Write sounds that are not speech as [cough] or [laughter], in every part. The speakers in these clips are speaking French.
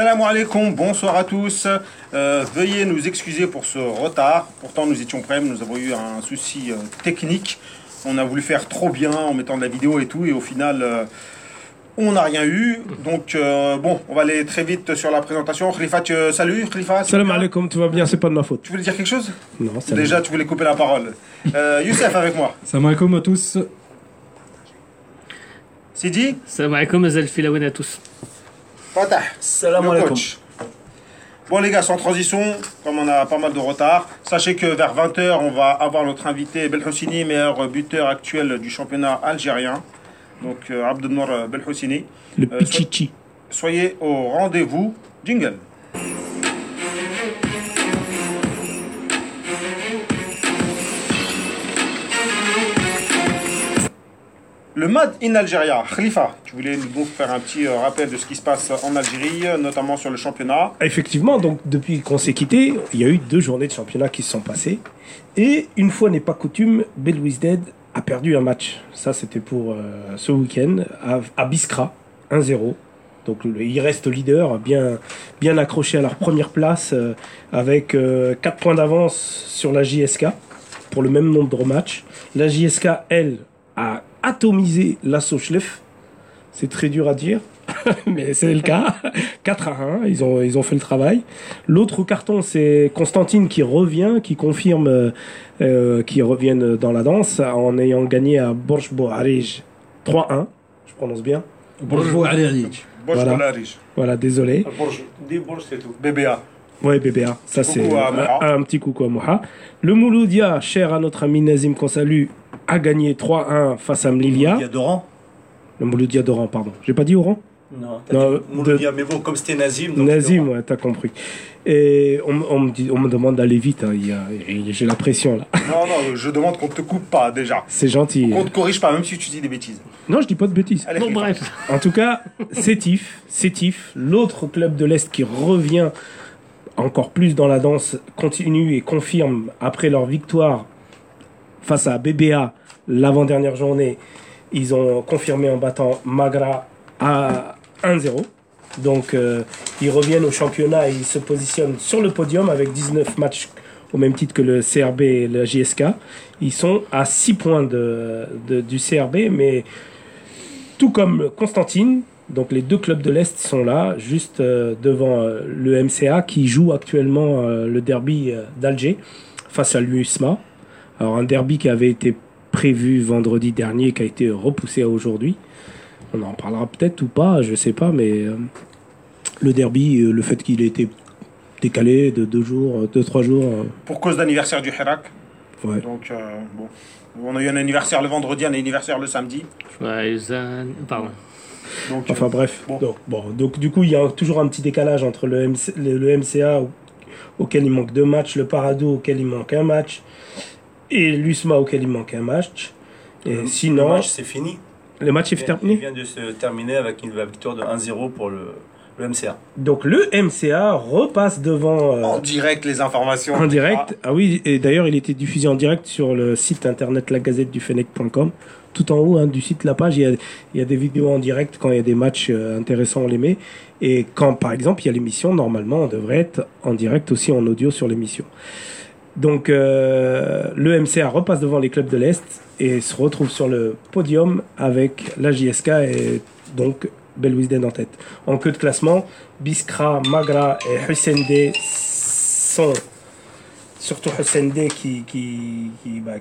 Salam alaikum, bonsoir à tous. Euh, veuillez nous excuser pour ce retard. Pourtant, nous étions prêts, nous avons eu un souci euh, technique. On a voulu faire trop bien en mettant de la vidéo et tout, et au final, euh, on n'a rien eu. Donc, bon, on va aller très vite sur la présentation. Khalifa, tu, salut Khalifa. Salam alaikum, tu vas bien, c'est pas de ma faute. Tu voulais dire quelque chose? Non, c'est Déjà, tu voulais couper la parole. [laughs] Youssef avec moi. Salam alaikum à tous. Sidi? Salam alaikum, à tous. Fatah. Salam alaikum. Bon les gars, sans transition, comme on a pas mal de retard, sachez que vers 20h, on va avoir notre invité Belhoussini, meilleur buteur actuel du championnat algérien. Donc euh, Abdelnour Belhoussini. Le Euh, pichichi. Soyez au rendez-vous. Jingle. Le Mad in Algérie. Khalifa, tu voulais nous faire un petit euh, rappel de ce qui se passe en Algérie, euh, notamment sur le championnat. Effectivement, donc depuis qu'on s'est quitté, il y a eu deux journées de championnat qui se sont passées. Et une fois n'est pas coutume, Dead a perdu un match. Ça, c'était pour euh, ce week-end à, à Biskra, 1-0. Donc le- il reste leader, bien, bien accroché à leur première place, euh, avec 4 points d'avance sur la JSK pour le même nombre de matchs. La JSK, elle, a atomisé l'assaut Schleff. C'est très dur à dire, [laughs] mais c'est le cas. 4 à 1, ils ont, ils ont fait le travail. L'autre carton, c'est Constantine qui revient, qui confirme euh, euh, qu'ils reviennent dans la danse en ayant gagné à Borj Bouharij 3-1. Je prononce bien. À Bosch Voilà. Voilà, désolé. Bourges, c'est tout. BBA. Ouais, BBA, ça c'est un petit coucou à Moha. Le Mouloudia, cher à notre ami Nazim qu'on salue, a gagné 3-1 face à Mlilia. Il y a Doran Le Mouloudia d'Oran, pardon. J'ai pas dit Oran Non, Non, dit Mouloudia, mais bon, comme c'était Nazim. donc Nazim, ouais, t'as compris. Et on, me dit, on me demande d'aller vite, hein, j'ai la pression là. Non, non, je demande qu'on te coupe pas déjà. C'est gentil. Qu'on te corrige pas, même si tu dis des bêtises. Non, je dis pas de bêtises. Allez, bon bref En tout cas, Sétif, Sétif, l'autre club de l'Est qui revient encore plus dans la danse, continue et confirme après leur victoire face à BBA l'avant-dernière journée. Ils ont confirmé en battant Magra à 1-0. Donc euh, ils reviennent au championnat et ils se positionnent sur le podium avec 19 matchs au même titre que le CRB et le JSK. Ils sont à 6 points du CRB, mais tout comme Constantine, donc les deux clubs de l'Est sont là, juste euh, devant euh, le MCA qui joue actuellement le derby d'Alger face à l'USMA. Alors un derby qui avait été prévu vendredi dernier, qui a été repoussé à aujourd'hui. On en parlera peut-être ou pas, je sais pas, mais euh, le derby, euh, le fait qu'il ait été décalé de deux jours, euh, deux trois jours, euh, Pour cause d'anniversaire du Hirak. ouais. Donc, euh, bon. On a eu un anniversaire le vendredi, un anniversaire le samedi. Joyeux an- pardon Donc, Enfin bref. Bon. Donc, bon, donc du coup, il y a toujours un petit décalage entre le, MC le, le MCA au- auquel il manque deux matchs, le Parado auquel il manque un match, et l'USMA auquel il manque un match. Et Le- sinon, Le match, c'est fini. le match est Il terminé. vient de se terminer avec une victoire de 1-0 pour le, le MCA. Donc le MCA repasse devant euh, en direct, les informations. en direct. Ah oui, et d'ailleurs, il était diffusé en direct sur le site internet lagazettedu Tout en haut hein, du site, la page, il y, a, il y a des vidéos en direct quand il y a des matchs euh, intéressants, on les met. Et quand, par exemple, il y a l'émission, normalement, on devrait être en direct aussi en audio sur l'émission. Donc, euh, le MCA repasse devant les clubs de l'Est et se retrouve sur le podium avec la JSK et donc Belouizdad en tête. En queue de classement, Biskra, Magra et Hussein sont surtout Hussein D qui, qui, qui, bah,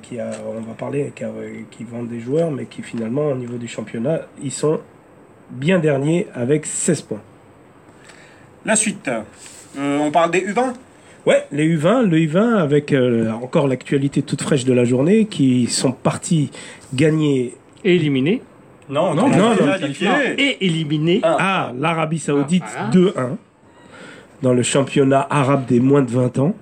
on va parler, qui, a- vend des joueurs, mais qui finalement, au niveau du championnat, ils sont bien derniers avec 16 points. La suite. Euh, on parle des U20 Ouais, les U20, le U20 avec euh, encore l'actualité toute fraîche de la journée, qui sont partis gagner éliminé Non, Non, non, non. qualifié. et éliminé Ah. à l'Arabie Saoudite Ah, voilà. 2-1 dans le championnat arabe des moins de 20 ans.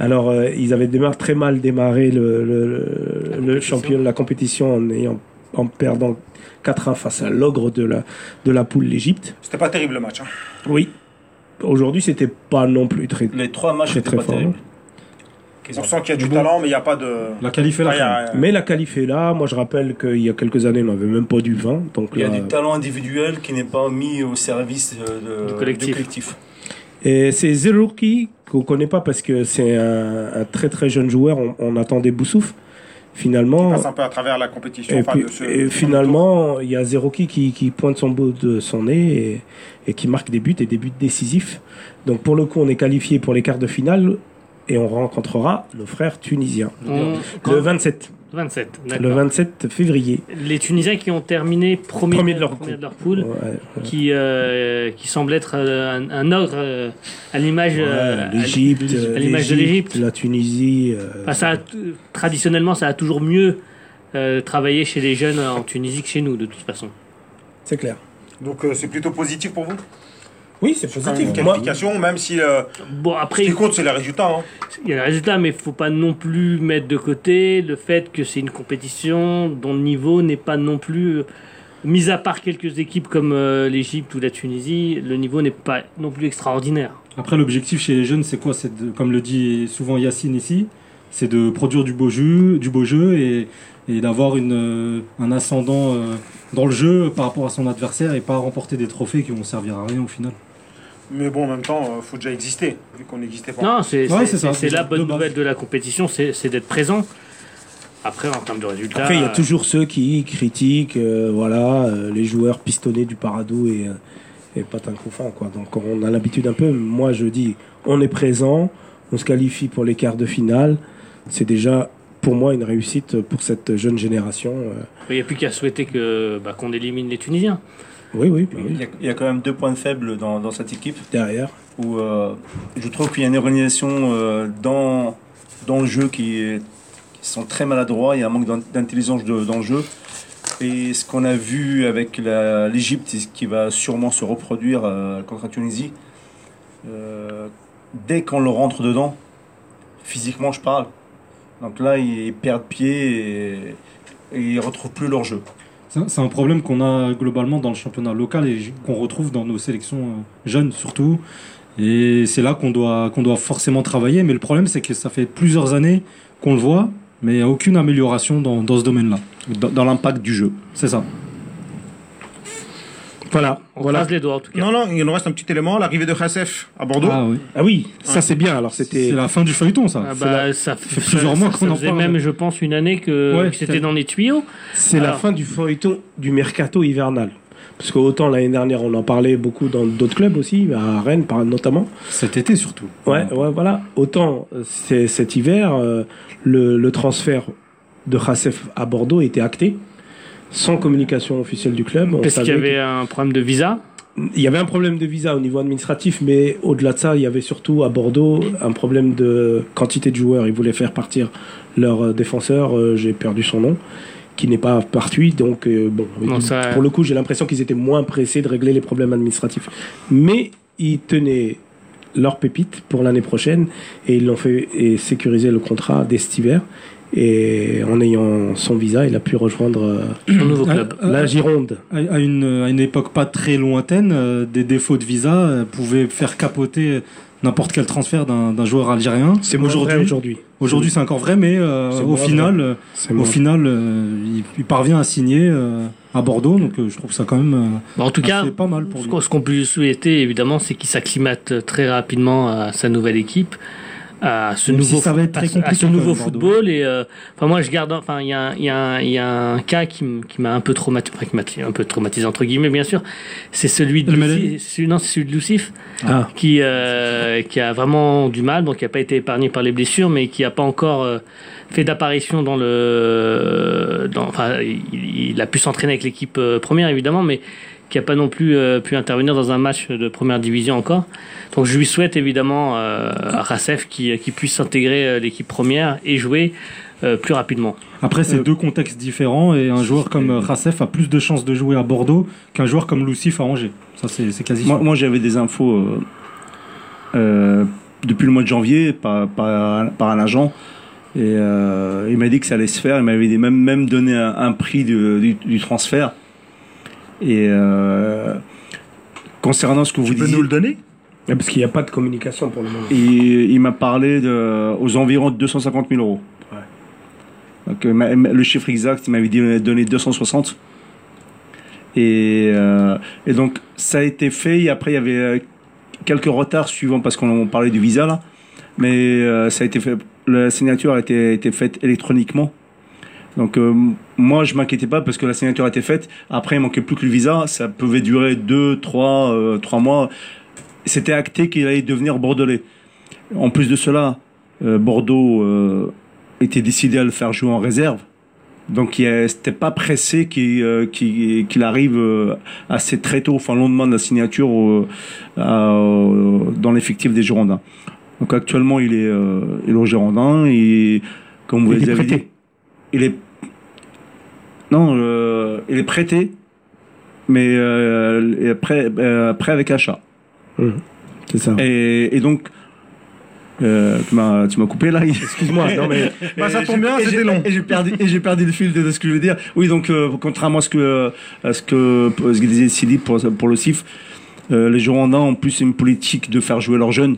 Alors, euh, ils avaient démarré, très mal démarré le, le, le, le champion, la compétition en, ayant, en perdant 4-1 face à l'ogre de la, de la poule, l'Égypte. C'était pas terrible le match. hein. Oui. Aujourd'hui, c'était pas non plus très. Les trois matchs Très, très pas fort. On sent qu'il y a du Bon. talent, mais il n'y a pas de. La qualif est Ah, là. il y a- Mais la qualif est là. Moi, je rappelle qu'il y a quelques années, on n'avait même pas du vin. Donc Il y a là, du talent individuel qui n'est pas mis au service de- Du collectif. collectif. Et c'est Zerouki qu'on connaît pas parce que c'est un, un très très jeune joueur. On, on attendait Boussouf. Finalement, passe un peu à travers la compétition. et, enfin, puis- de ce- et finalement, il y a Zerouki qui, qui pointe son bout de son nez et, et qui marque des buts et des buts décisifs. Donc pour le coup, on est qualifié pour les quarts de finale et on rencontrera nos frères tunisiens le 27, 27. le d'accord. 27 février. Les Tunisiens qui ont terminé premier, Premier de leur premier de leur poule, Ouais, ouais. qui, euh, qui semble être euh, un, un ogre euh, à l'image euh, Ouais, à euh, l'image de l'Égypte. la Tunisie. euh, Enfin, ça a traditionnellement, ça a toujours mieux euh, travaillé chez les jeunes en Tunisie que chez nous, de toute façon. c'est clair. Donc euh, c'est plutôt positif pour vous? Oui, c'est positif. une Moi, qualification, même si euh, Bon, ce après, qui compte, c'est les résultats. hein. il y a le résultat, mais il faut pas non plus mettre de côté le fait que c'est une compétition dont le niveau n'est pas non plus. euh, Mis à part quelques équipes comme euh, l'Égypte ou la Tunisie, le niveau n'est pas non plus extraordinaire. Après, l'objectif chez les jeunes, c'est quoi? C'est comme le dit souvent Yacine ici, c'est de produire du beau jeu, du beau jeu et, et d'avoir une, euh, un ascendant euh, dans le jeu par rapport à son adversaire et pas remporter des trophées qui vont servir à rien au final. Mais bon, en même temps, il faut déjà exister, vu qu'on n'existait pas. Non, c'est Ouais, la bonne nouvelle de la compétition, c'est d'être présent. Après, en termes de résultats. Après, il y a toujours ceux qui critiquent, euh, voilà, euh, les joueurs pistonnés du Parado et, euh, et Patin Couffin, quoi. Donc, on a l'habitude un peu. Moi, je dis, on est présent, on se qualifie pour les quarts de finale. C'est déjà, pour moi, une réussite pour cette jeune génération. euh. Il n'y a plus qu'à souhaiter que bah, qu'on élimine les Tunisiens. Oui, oui, bah oui, Il y, a, il y a quand même deux points faibles dans, dans cette équipe derrière. où euh, je trouve qu'il y a une organisation euh, dans, dans le jeu qui, est- qui sont très maladroits, il y a un manque d'in- d'intelligence dans le jeu. Et ce qu'on a vu avec l'Égypte, ce qui va sûrement se reproduire euh, contre la Tunisie, dès qu'on le rentre dedans, physiquement je parle, donc là ils perdent pied et, et ils retrouvent plus leur jeu. C'est un problème qu'on a globalement dans le championnat local et qu'on retrouve dans nos sélections euh, jeunes surtout. Et c'est là qu'on doit, qu'on doit forcément travailler. Mais le problème, c'est que ça fait plusieurs années qu'on le voit, mais il n'y a aucune amélioration dans, dans ce domaine-là, dans, dans l'impact du jeu. C'est ça. Voilà, On voilà. croise les doigts en tout cas. Non, non, il nous reste un petit élément, l'arrivée de Khassef à Bordeaux. Ah oui. Ah oui, ça c'est bien. Alors, C'est c'était. la fin du feuilleton, ça. Ah C'est bah, ça fait plusieurs mois qu'on en faisait parle. même, je pense, une année que, Ouais, que c'était dans les tuyaux. C'est la fin du feuilleton du mercato hivernal. Parce que autant l'année dernière, on en parlait beaucoup dans d'autres clubs aussi, à Rennes par- notamment. Cet été surtout. Ouais, ouais, voilà. Autant euh, c'est- cet hiver, euh, le, le transfert de Khassef à Bordeaux était acté, sans communication officielle du club. Parce qu'il y avait un problème de visa. il y avait un problème de visa au niveau administratif, mais au-delà de ça, il y avait surtout à Bordeaux un problème de quantité de joueurs. Ils voulaient faire partir leur euh, défenseur, euh, j'ai perdu son nom, qui n'est pas parti. Donc, euh, bon, Non, ça- pour le coup, j'ai l'impression qu'ils étaient moins pressés de régler les problèmes administratifs. Mais ils tenaient leur pépite pour l'année prochaine et ils l'ont fait et sécuriser le contrat dès cet hiver. Et en ayant son visa, il a pu rejoindre euh, Son nouveau Ah, club. ah, la Gironde. À à une, à une époque pas très lointaine, euh, des défauts de visa euh, pouvaient faire capoter n'importe quel transfert d'un d'un joueur algérien. C'est aujourd'hui. aujourd'hui. Aujourd'hui, c'est encore vrai, mais euh, C'est au final, C'est au final, euh, il, il parvient à signer euh, à Bordeaux, donc euh, je trouve ça quand même euh, Bah, en tout cas, assez pas mal pour ce lui. qu'on- ce qu'on peut lui souhaiter, évidemment, c'est qu'il s'acclimate très rapidement à sa nouvelle équipe, à ce Même si nouveau, ça va être très à ce- à nouveau football. Et euh, enfin, moi, je garde. Enfin, il y a, y, a y a un cas qui, m'a un peu traumatisé, enfin, qui m'a un peu traumatisé entre guillemets, bien sûr. C'est celui de Le Luci- Malais celui- non, c'est celui de Lucif, Ah. qui euh, qui a vraiment du mal, donc qui a pas été épargné par les blessures, mais qui a pas encore euh, fait d'apparition dans le. Dans, enfin, il, il a pu s'entraîner avec l'équipe euh, première évidemment, mais qui a pas non plus euh, pu intervenir dans un match de première division encore. Donc je lui souhaite évidemment euh, à Rassef qui, qui puisse s'intégrer euh, l'équipe première et jouer euh, plus rapidement. Après, c'est Euh, deux contextes différents et un joueur comme euh, Rassef a plus de chances de jouer à Bordeaux qu'un joueur comme Lucif à Angers. Ça, c'est c'est quasi Moi, moi, j'avais des infos euh, euh, depuis le mois de janvier par, par, par un agent. Et euh, il m'a dit que ça allait se faire. Il m'avait même, même donné un, un prix du, du, du transfert. Et euh, concernant ce que vous Tu peux disiez, nous le donner? Parce qu'il n'y a pas de communication pour le moment. et il m'a parlé de, aux environs de 250 000 euros. Ouais. Donc, euh, le chiffre exact, il m'avait dit donné 260. Et, euh, et donc, ça a été fait. Et après, il y avait euh, quelques retards suivants parce qu'on parlait du visa là. Mais euh, ça a été fait. La signature a été, été faite électroniquement. Donc, euh, moi, je m'inquiétais pas parce que la signature a été faite. Après, il manquait plus que le visa. Ça pouvait durer deux, trois, euh, trois mois. C'était acté qu'il allait devenir bordelais. En plus de cela, euh, Bordeaux euh, était décidé à le faire jouer en réserve. Donc, il c'était pas pressé qu'il euh, arrive assez très tôt, enfin, le lendemain de la signature au- à- au- dans l'effectif des Girondins. Donc, actuellement, il est, il est au Girondin et, comme vous Il est les avez prêté. dit, il est. Non, euh, il est prêté, mais euh, euh, prêt avec achat. C'est ça. Et, et donc, euh, tu m'as tu m'as coupé là. [laughs] Excuse-moi, non mais Bah, ça tombe bien, c'était long. Et j'ai perdu, et j'ai perdu le fil de, de ce que je veux dire. Oui, donc euh, contrairement à ce que à ce que ce que disait Sidi pour pour le CIF, euh, les Girondins ont plus une politique de faire jouer leurs jeunes.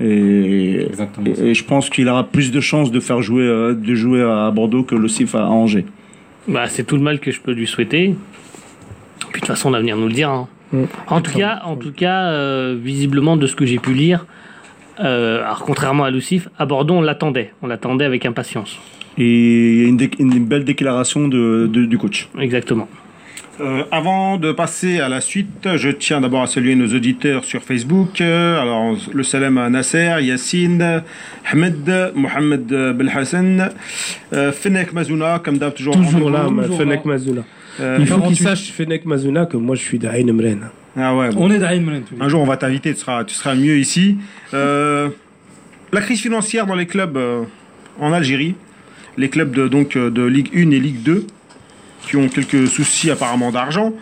Et, Exactement. et, et je pense qu'il aura plus de chances de faire jouer euh, de jouer à Bordeaux que le CIF à, à Angers. Bah, c'est tout le mal que je peux lui souhaiter. Puis de toute façon, l'avenir nous le dira. hein. En tout cas, en tout cas, euh, visiblement de ce que j'ai pu lire, euh, alors contrairement à Lucif, à Bordeaux, on l'attendait, on l'attendait avec impatience. Et il y a une, dé- une belle déclaration de, de- du coach. Exactement. Euh, avant de passer à la suite, je tiens d'abord à saluer nos auditeurs sur Facebook. Alors, le salam à Nasser, Yassine, Ahmed, Mohamed Belhassan, euh, Fenek Mazouna, comme d'hab, toujours. toujours là, toujours ma- là. Fenek Mazouna. Euh, Il faut qu'il 48. sache, Fenek Mazouna, que moi je suis d'Aïn Mren. Ah ouais, bon. On est d'Aïn les Un jour, on va t'inviter, tu seras, tu seras mieux ici. Euh, la crise financière dans les clubs euh, en Algérie, les clubs de, donc, de Ligue 1 et Ligue 2, qui ont quelques soucis apparemment d'argent.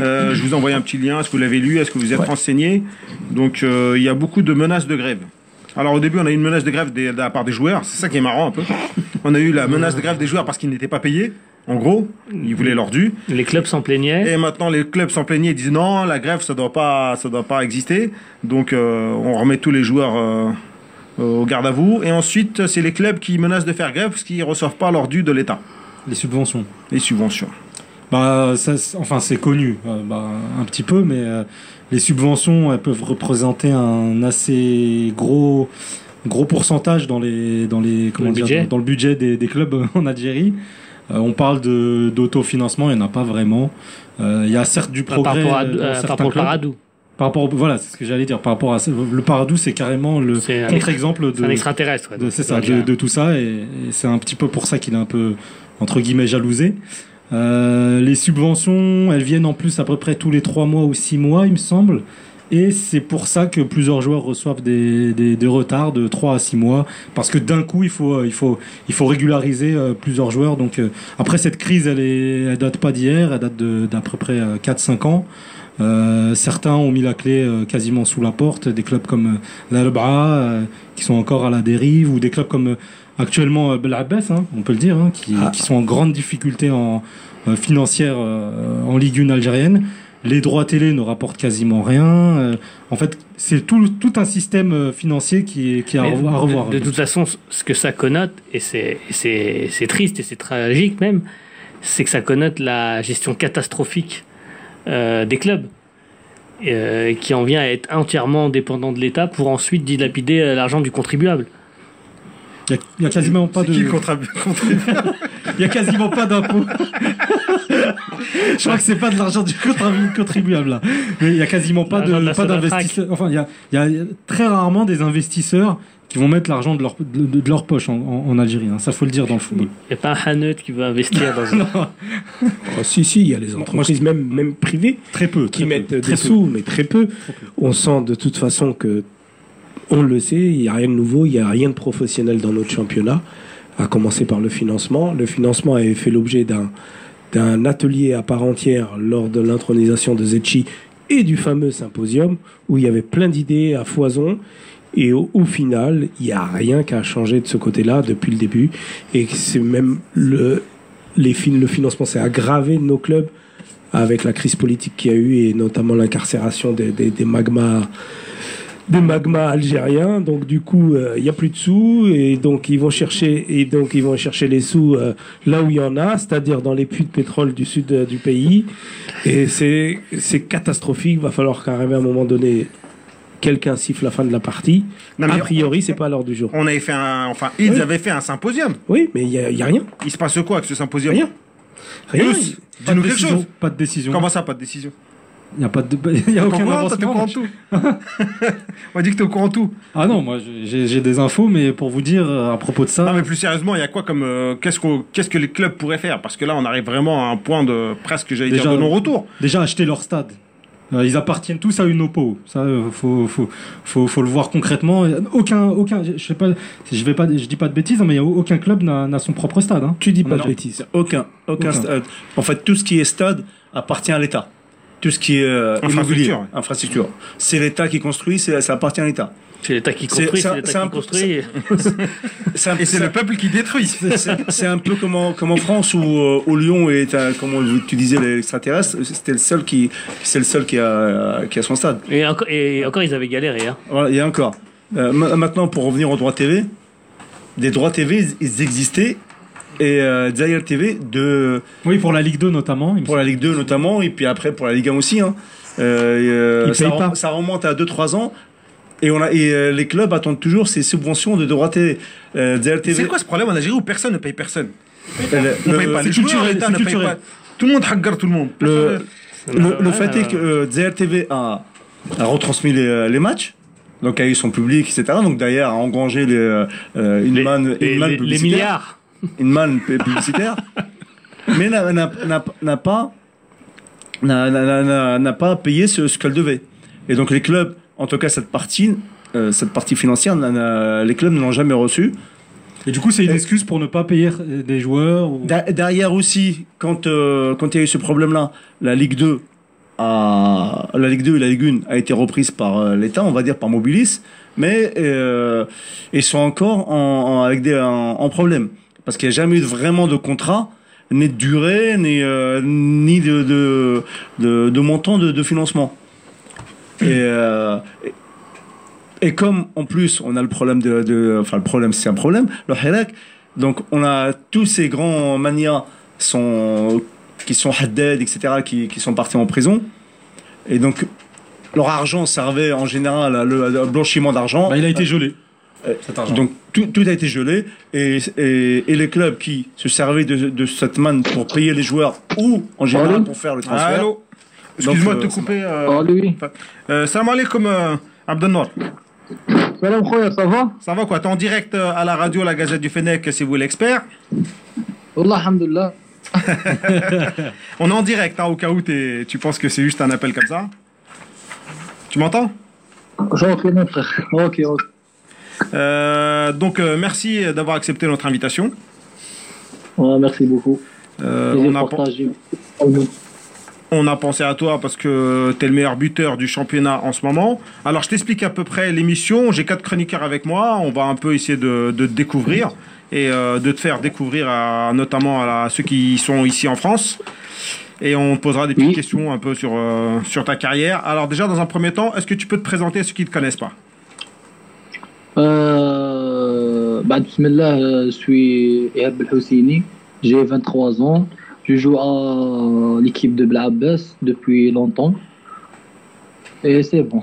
Euh, je vous ai envoyé un petit lien, est-ce que vous l'avez lu, est-ce que vous êtes Ouais. renseigné? Donc, euh, il y a beaucoup de menaces de grève. Alors au début, on a eu une menace de grève des- de la part des joueurs, c'est ça qui est marrant un peu. On a eu la menace de grève des joueurs parce qu'ils n'étaient pas payés, en gros, ils voulaient leur dû. Les clubs s'en plaignaient. Et maintenant, les clubs s'en plaignaient, ils disent non, la grève, ça doit pas, ça doit pas exister. Donc, euh, on remet tous les joueurs euh, au garde à vous. Et ensuite, c'est les clubs qui menacent de faire grève parce qu'ils reçoivent pas leur dû de l'État, Les subventions. les subventions. Bah, ça, enfin, c'est connu, euh, bah, un petit peu, mais euh, les subventions, elles peuvent représenter un assez gros, gros pourcentage dans les, dans les, comment le dire, budget. dans, dans le budget des, des clubs [laughs] en Algérie. Euh, on parle de d'autofinancement, il n'y en a pas vraiment. Euh, Il y a certes du Par progrès rapport, à, euh, par rapport. Paradou. Par rapport, au- voilà, c'est ce que j'allais dire. Par rapport à le Paradou, c'est carrément le contre-exemple un de, extraterrestre. ouais, c'est ça, de tout ça, et, et c'est un petit peu pour ça qu'il est un peu entre guillemets jalousé. Euh, les subventions, elles viennent en plus à peu près tous les trois mois ou six mois, il me semble. Et c'est pour ça que plusieurs joueurs reçoivent des, des, des retards de 3 à 6 mois. Parce que d'un coup, il faut, euh, il faut, il faut régulariser euh, plusieurs joueurs. Donc, euh, après, cette crise, elle, est, elle date pas d'hier, elle date d'à peu près 4-5 ans. Euh, certains ont mis la clé euh, quasiment sous la porte. Des clubs comme euh, l'Albra, euh, qui sont encore à la dérive, ou des clubs comme actuellement Belabès, hein, on peut le dire, hein, qui, Ah. qui sont en grande difficulté en, euh, financière euh, en Ligue 1 algérienne. Les droits télé ne rapportent quasiment rien. Euh, en fait, c'est tout, tout un système euh, financier qui est, qui est à revoir. à revoir. De, de toute façon, ce que ça connote, et c'est triste et c'est tragique même, c'est que ça connote la gestion catastrophique euh, des clubs, euh, qui en vient à être entièrement dépendant de l'État pour ensuite dilapider l'argent du contribuable. Il y a- quasiment pas C'est qui le de, [laughs] il y a quasiment pas d'impôts. Je crois que c'est pas de l'argent du contribu- contribuable là, mais il y a quasiment pas de pas d'investisseurs. Enfin, il y a, il y a très rarement des investisseurs qui vont mettre l'argent de leur, de, de leur poche en, en, en Algérie. hein. Ça faut le dire dans le football. Il n'y a pas un Haneut qui veut investir dans [laughs] un... Oh, si, si, il y a les entreprises, même, même privées, Très peu. qui très peu, mettent des peu. sous, mais très peu. On sent de toute façon que, on le sait, il n'y a rien de nouveau, il n'y a rien de professionnel dans notre championnat, à commencer par le financement. Le financement avait fait l'objet d'un atelier à part entière lors de l'intronisation de Zetchi et du fameux symposium, où il y avait plein d'idées à foison. Et au, final, il n'y a rien qui a changé de ce côté-là depuis le début. Et c'est même le, le financement s'est aggravé de nos clubs avec la crise politique qu'il y a eu et notamment l'incarcération des, des, des magmas des magmas algériens donc du coup euh, il y a plus de sous et donc ils vont chercher et donc ils vont chercher les sous euh, là où il y en a c'est-à-dire dans les puits de pétrole du sud euh, du pays et c'est c'est catastrophique va falloir qu'arriver à un moment donné quelqu'un siffle la fin de la partie Non, mais a priori c'est pas à l'heure du jour On avait fait un, enfin, ils Oui. avaient fait un symposium. oui mais il y a, il y a rien Il se passe quoi avec ce symposium? Rien. rien Yous, Pas de dis-nous quelque décision. chose. Pas de décision. Comment ça, pas de décision? Il n'y a pas de, [laughs] il y a aucun Toi, avancement. t'es au courant de tout. [laughs] On dit que t'es au courant de tout. Ah non, moi j'ai j'ai des infos, mais pour vous dire euh, à propos de ça, Non, mais plus sérieusement, il y a quoi comme, euh, qu'est-ce qu'est-ce que les clubs pourraient faire? Parce que là, on arrive vraiment à un point de presque, j'allais dire, Déjà- de non-retour. déjà acheter leur stade. Euh, ils appartiennent tous à une OPO. Ça, euh, faut, faut, faut, faut le voir concrètement. Aucun, aucun, je sais pas, je vais pas, je dis pas de bêtises, mais il y a aucun club n'a n'a son propre stade. Hein. tu dis pas Non. de bêtises Aucun, aucun, Aucun. stade. En fait, tout ce qui est stade appartient à l'État. Tout ce qui est euh, Infrastructure, immobilier, ouais. infrastructure. C'est l'État qui construit, c'est- ça appartient à l'État. C'est l'État qui construit, c'est l'État qui peu- construit. C'est Et c'est le peuple qui détruit. c'est- un peu comme en, comme en France où, euh, où Lyon est, un- comme on- tu disais, l'extraterrestre, c'était le seul qui, c'est le seul qui a, qui a son stade. Et encore, et encore, ils avaient galéré. Hein. Voilà, il y a encore. Euh, ma- maintenant, pour revenir aux droits TV, des droits TV, ils existaient. Et euh, Zaire TV, de, Oui, pour la Ligue 2 notamment. pour la Ligue 2 notamment, et puis après pour la Ligue 1 aussi. Hein. Euh, euh, ça, rem- ça remonte à 2-3 ans. Et, on a, et euh, les clubs attendent toujours ces subventions de droits TV. Euh, Zaire TV. C'est quoi ce problème en Algérie où personne ne paye personne? Le- On le- paye pas les c'est joueurs, l'État ne paye pas. Tout le monde hagar tout le monde. Le, le, le fait est que euh, Zaire TV a, a retransmis les, les matchs, donc a eu son public, etc. Donc derrière a engrangé les, euh, une Les, manne, les- une manne les- les publicitaire. milliards. Une manne pu- publicitaire, mais n'a- pas n'a- pas payé ce, ce qu'elle devait. Et donc les clubs, en tout cas cette partie, euh, cette partie financière, n'a- n'a- les clubs ne l'ont jamais reçue. Et du coup, c'est une excuse pour ne pas payer euh, des joueurs. ou- Derrière aussi, quand euh, quand il y a eu ce problème-là, la Ligue 2 a, la Ligue 2 et la Ligue 1 a été reprise par l'État, on va dire par Mobilis, mais euh, ils sont encore en, en- avec des en, en problème parce qu'il n'y a jamais eu vraiment de contrat, ni de durée, ni euh, ni de de, montant de, financement. Et, euh, et- et comme en plus on a le problème de, enfin le problème c'est un problème, le Hirak, donc on a tous ces grands manias sont qui sont haddad, etc., qui, qui sont partis en prison. Et donc leur argent servait en général à le blanchiment d'argent. Bah, il a été gelé. Euh, cet argent. Donc tout, tout a été gelé et, et, et les clubs qui se servaient de, de cette manne pour payer les joueurs ou en général Allô pour faire le transfert. Allô Excuse-moi de euh, te couper. Euh, lui. euh, salam alaikum, euh, Abdelnour. Salam khoya, ça va? Ça va quoi? T'es en direct euh, à la radio La Gazette du Fennec, c'est vous l'expert. Wallah, alhamdulillah. [laughs] On est en direct, hein, au cas où tu penses que c'est juste un appel comme ça. Tu m'entends? Ok, mon frère. Ok, ok. Euh, Donc euh, merci d'avoir accepté notre invitation. Ouais, merci beaucoup. Euh, on, a, partagé. on a pensé à toi parce que t'es le meilleur buteur du championnat en ce moment. Alors je t'explique à peu près l'émission. J'ai quatre chroniqueurs avec moi. On va un peu essayer de, de te découvrir et euh, de te faire découvrir à, notamment à, la- ceux qui sont ici en France. Et on te posera des petites Oui. questions un peu sur, euh, sur ta carrière. Alors déjà, dans un premier temps, est-ce que tu peux te présenter à ceux qui ne te connaissent pas? Euh, bah, je suis Ehab El J'ai 23 ans. Je joue à l'équipe de Blabbas depuis longtemps. Et c'est bon.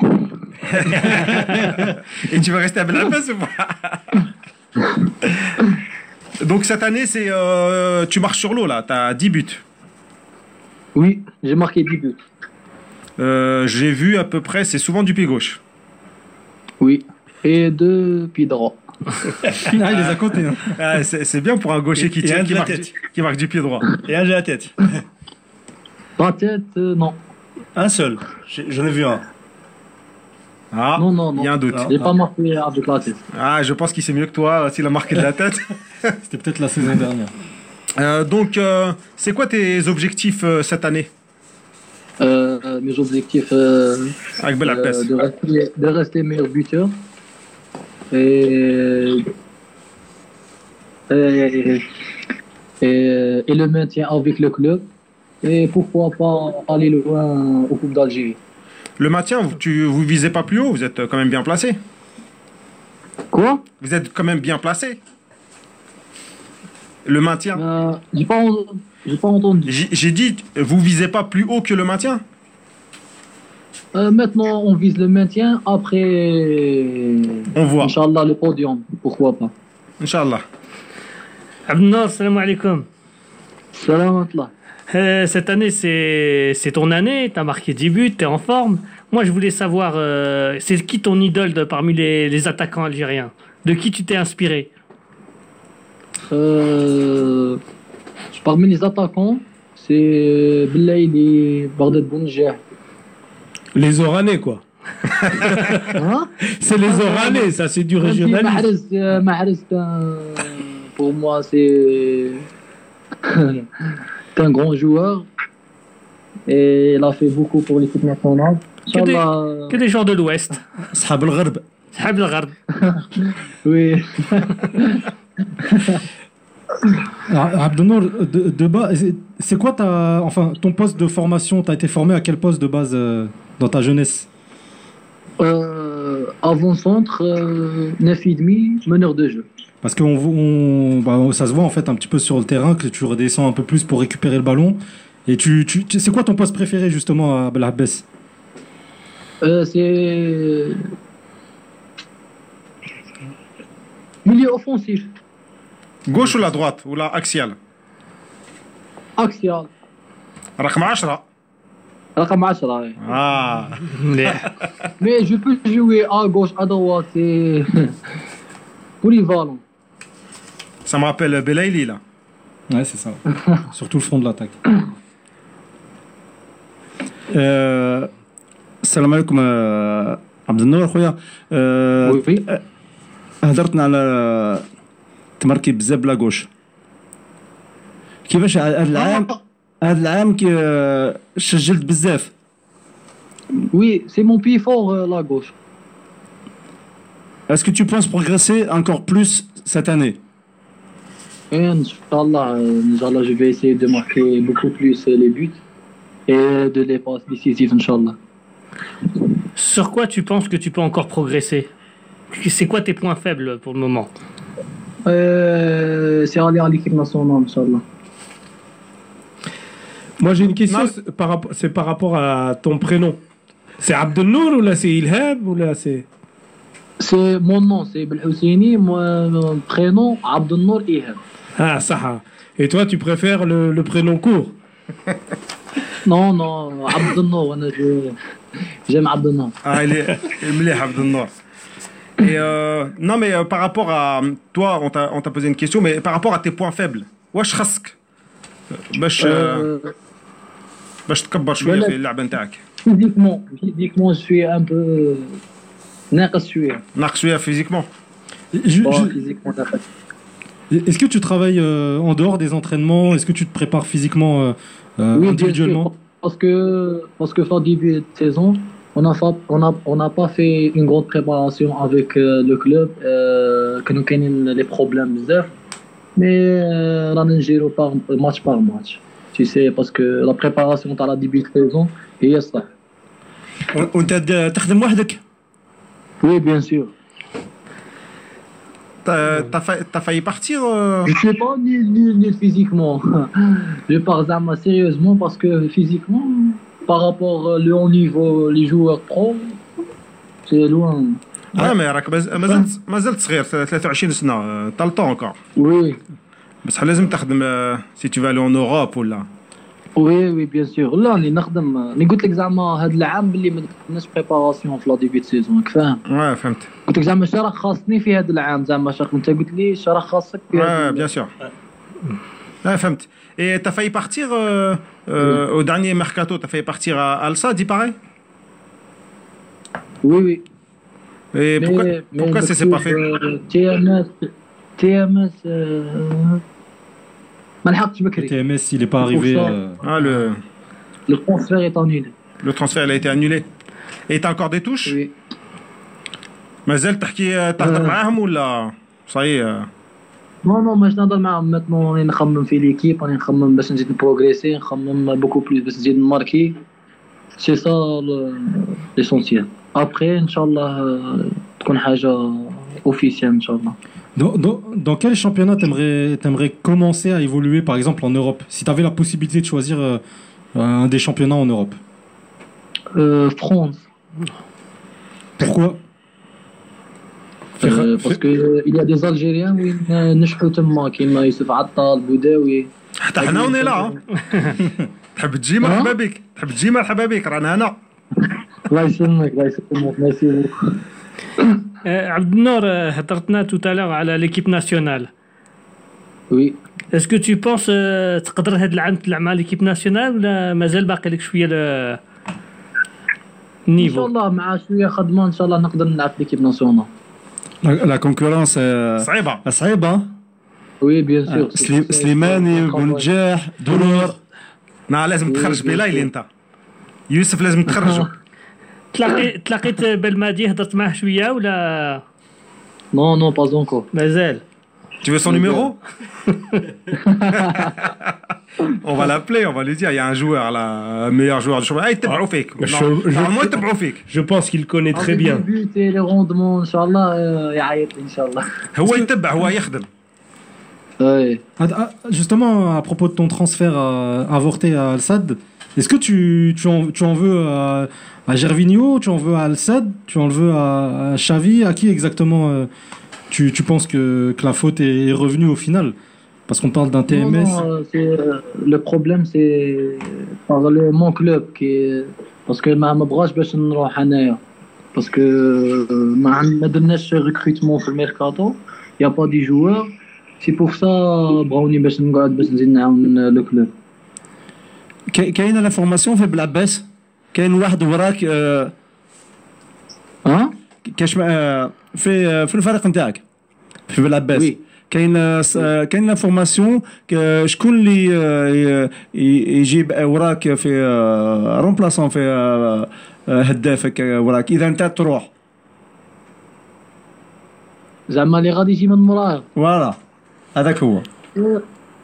[laughs] Et tu veux rester à Belfast ou pas? [laughs] Donc cette année, c'est euh, tu marches sur l'eau là. T'as 10 buts. Oui, j'ai marqué 10 buts. Euh, J'ai vu à peu près, c'est souvent du pied gauche. Oui. Et deux pieds [laughs] droits. Ah, il les a comptés. hein. Ah, c'est bien pour un gaucher qui tient, un qui marque, tête. du- qui marque du pied droit. [laughs] Et un de la tête. [laughs] La tête, euh, non. Un seul. J'en ai vu un. Ah, Non, non, non. il y a un doute. Non. J'ai pas marqué avec la tête. Ah, je pense qu'il sait mieux que toi euh, s'il a marqué de la tête. C'était peut-être la saison dernière. Euh, donc, euh, c'est quoi tes objectifs euh, cette année? Mes objectifs, euh, avec euh, de, rester, de rester meilleur buteur et, et, et- et le maintien avec le club. Et pourquoi pas aller loin au Coupe d'Algérie. Le maintien, vous- tu vous visez pas plus haut, vous êtes quand même bien placé. Quoi? Vous êtes quand même bien placé. Le maintien. Euh, J'ai pas, pas entendu. J'ai dit, vous visez pas plus haut que le maintien Euh, maintenant, on vise le maintien. Après, On voit. Inch'Allah, le podium. Pourquoi pas Inch'Allah. Abdel salam alaikum. Salam alaikum. Euh, cette année, c'est c'est ton année, tu as marqué 10 buts, tu es en forme. Moi, je voulais savoir, euh, c'est qui ton idole de- parmi les, les attaquants algériens? De qui tu t'es inspiré? Euh, parmi les attaquants, c'est Belaïli, Bardet Bounjah. Les Oranais, quoi. Hein [laughs] c'est les Oranais, ça, c'est du régionalisme. Euh, pour moi, c'est [laughs] un grand joueur. Et il a fait beaucoup pour l'équipe nationale. Que des, que des gens de l'Ouest. Euh, Sahab al-Gharb. [laughs] Sahab al-Gharb. Oui. Ah, Abdenour, de, de base, c'est- quoi ta, enfin, ton poste de formation? T'as été formé à quel poste de base euh, dans ta jeunesse? Euh, avant-centre, euh, 9,5, meneur de jeu. Parce que on, on- bah, ça se voit en fait un petit peu sur le terrain que tu redescends un peu plus pour récupérer le ballon. Et tu, tu, tu- c'est quoi ton poste préféré justement à Belhabès Euh, c'est. Milieu offensif, جوش ولا دروات ولا اكسيال اكسيال رقم 10 رقم 10 آه مليح مي جو بو جوي ا غوش ا دروات سي بولي فالون سا rappelle Belaïli là. Ouais, c'est ça. [laughs] Surtout le front de السلام عليكم عبد النور خويا هضرتنا على تماركي بزاف بلا غوش كيفاش هذا العام هذا العام كي آه، سجلت بزاف Oui, c'est mon pied fort, euh, la gauche. Est-ce que tu penses progresser encore plus cette année Et Inch'Allah, euh, Inch'Allah, je vais essayer de marquer beaucoup plus euh, les buts et de les passes décisives, Inch'Allah. Sur quoi tu penses que tu peux encore progresser C'est quoi tes points faibles pour le moment Euh, c'est aller en équipe nationale, Inch'Allah. Moi, j'ai une question, c'est par, rapport à ton prénom. C'est Abdelnour ou là c'est Ilhab ou là c'est. C'est mon nom, c'est Belhousseini, mon prénom Abdelnour Ilhab. Ah, ça. Ah. Et toi, tu préfères le, le prénom court? [laughs] Non, non, Abdelnour, j'aime Abdelnour. Ah, il est, il est Abdelnour. Et euh, non mais euh, par rapport à toi, on t'a on t'a posé une question, mais par rapport à tes points faibles. واش خاصك باش آه، Euh, باش تكبر شويه لا. في اللعبه نتاعك physiquement, physiquement, je suis un peu ناقص شوية. ناقص شويه فيزيكمون Je- Bon, je- physiquement, ناقص. Est-ce que tu travailles euh, en dehors des entraînements Est-ce que tu te prépares physiquement euh, euh, Oui, bien individuellement sûr, parce que parce que fin début de saison, on a fa- on a on n'a pas fait une grande préparation avec euh, le club, euh, que nous connaissons les problèmes بزاف. Mais euh, رانا نجيرو par match par match. Tu sais parce que la préparation à la début de saison هي الصح. وانت د- تخدم وحدك Oui, bien sûr. T'as t'as failli, t'as failli partir euh, Je suis pas nul, nul, nul physiquement. [laughs] Je parle zama sérieusement parce que physiquement, par rapport au haut niveau, les joueurs pro, c'est loin. آه ما راك ماز- مازلت مازلت صغير 23 سنه طالطون انكور Oui, بصح لازم تخدم سي تو فالي اون اوروب ولا وي وي بيان سور لا اللي نخدم اللي قلت لك زعما هذا العام باللي ما درناش بريباراسيون في لا ديبي سيزون راك فاهم واه فهمت قلت لك زعما اش راه خاصني في هذا العام زعما انت قلت لي اش راه خاصك في Ouais, هذا bien sûr. Ouais, فهمت. Et t'as failli partir euh, euh, au dernier mercato, t'as failli partir à Alsa, dit pareil وي وي Et pourquoi, pourquoi ça s'est pas fait تي ام اس تي ام اس ما لحقتش بكري TMS, il n'est pas arrivé. Pour ça. euh, ah, le, لو ترونسفير est annulé le transfert il a été annulé. Et t'as encore des touches Oui. مازال تحكي تهضر آه. معاهم ولا صاي نو نو ماش نهضر معاهم ماتنون راني نخمم في ليكيب راني نخمم باش نزيد نبروغريسي نخمم بوكو بلوس باش نزيد نماركي سي سا ليسونسيال ابخي ان شاء الله آه، تكون حاجه اوفيسيال ان شاء الله Dans, dans, dans quel championnat t'aimerais t'aimerais commencer à évoluer, par exemple en Europe Si tu avais la possibilité de choisir euh, un des championnats en Europe. Euh, France Pourquoi Il y a des Algériens وين آه، نجحوا تما كيما يوسف عطال بوداوي. حتى حنا وني لا [laughs] تحب تجي مرحبا بك تحب تجي مرحبا بك رانا هنا. [laughs] الله يسلمك الله يسلمك ميرسي [laughs] آه، عبد النور آه، هضرتنا تو تالور على ليكيب ناسيونال. وي. اسكو تو بونس تقدر هاد العام تلعب مع ليكيب ناسيونال ولا مازال باقي لك شوية ل- إن شاء النيفو الله مع شوية خدمة إن شاء الله نقدر نلعب في ليكيب ناسيونال. Concurrence euh, صعيبه صعيبة hein. وي بيان سور سليم- سليماني بنجاح دولور نا لازم تخرج بلايلي أنت. يوسف لازم تخرجه. [laughs] تلاقي تلاقيت بالمادي هضرت معاه شوية ولا؟ نو نو با اونكور مازال. Tu veux son numéro [laughs] on va l'appeler, on va lui dire il y a un joueur là, meilleur joueur du championnat. Ah, je pense qu'il connaît très bien. Le but et le rendement, Inch'Allah, euh, Inch'Allah. Ah, ah, justement, à propos de ton transfert avorté à Al-Sad, est-ce que tu, tu, en, tu en veux à, à Gervinho, tu en veux à Al-Sad, tu en veux à, à Xavi? À qui exactement euh, tu, tu penses que, que la faute est revenue au final? Parce qu'on parle d'un Non, TMS. non, euh, c'est, euh, le problème c'est par le, mon club qui parce que ما ما بغاش باش نروح انايا parce que euh, ما عن- ما درناش ريكروتمون في الميركاتو يا با دي جوار سي بور سا بغاوني باش نقعد باش نزيد نعاون لو كلوب كاي- كاينه لافورماسيون في بلعباس كاين واحد وراك آه، ها كاش آه، في آه، في الفريق نتاعك في بلعباس وي كاين كاين فورماسيون شكون اللي آه، يجيب اوراك في آه، رومبلاسون في آه، هدافك اوراك إذا أنت تروح. زعما اللي غادي يجي من مراه فوالا. هذاك هو.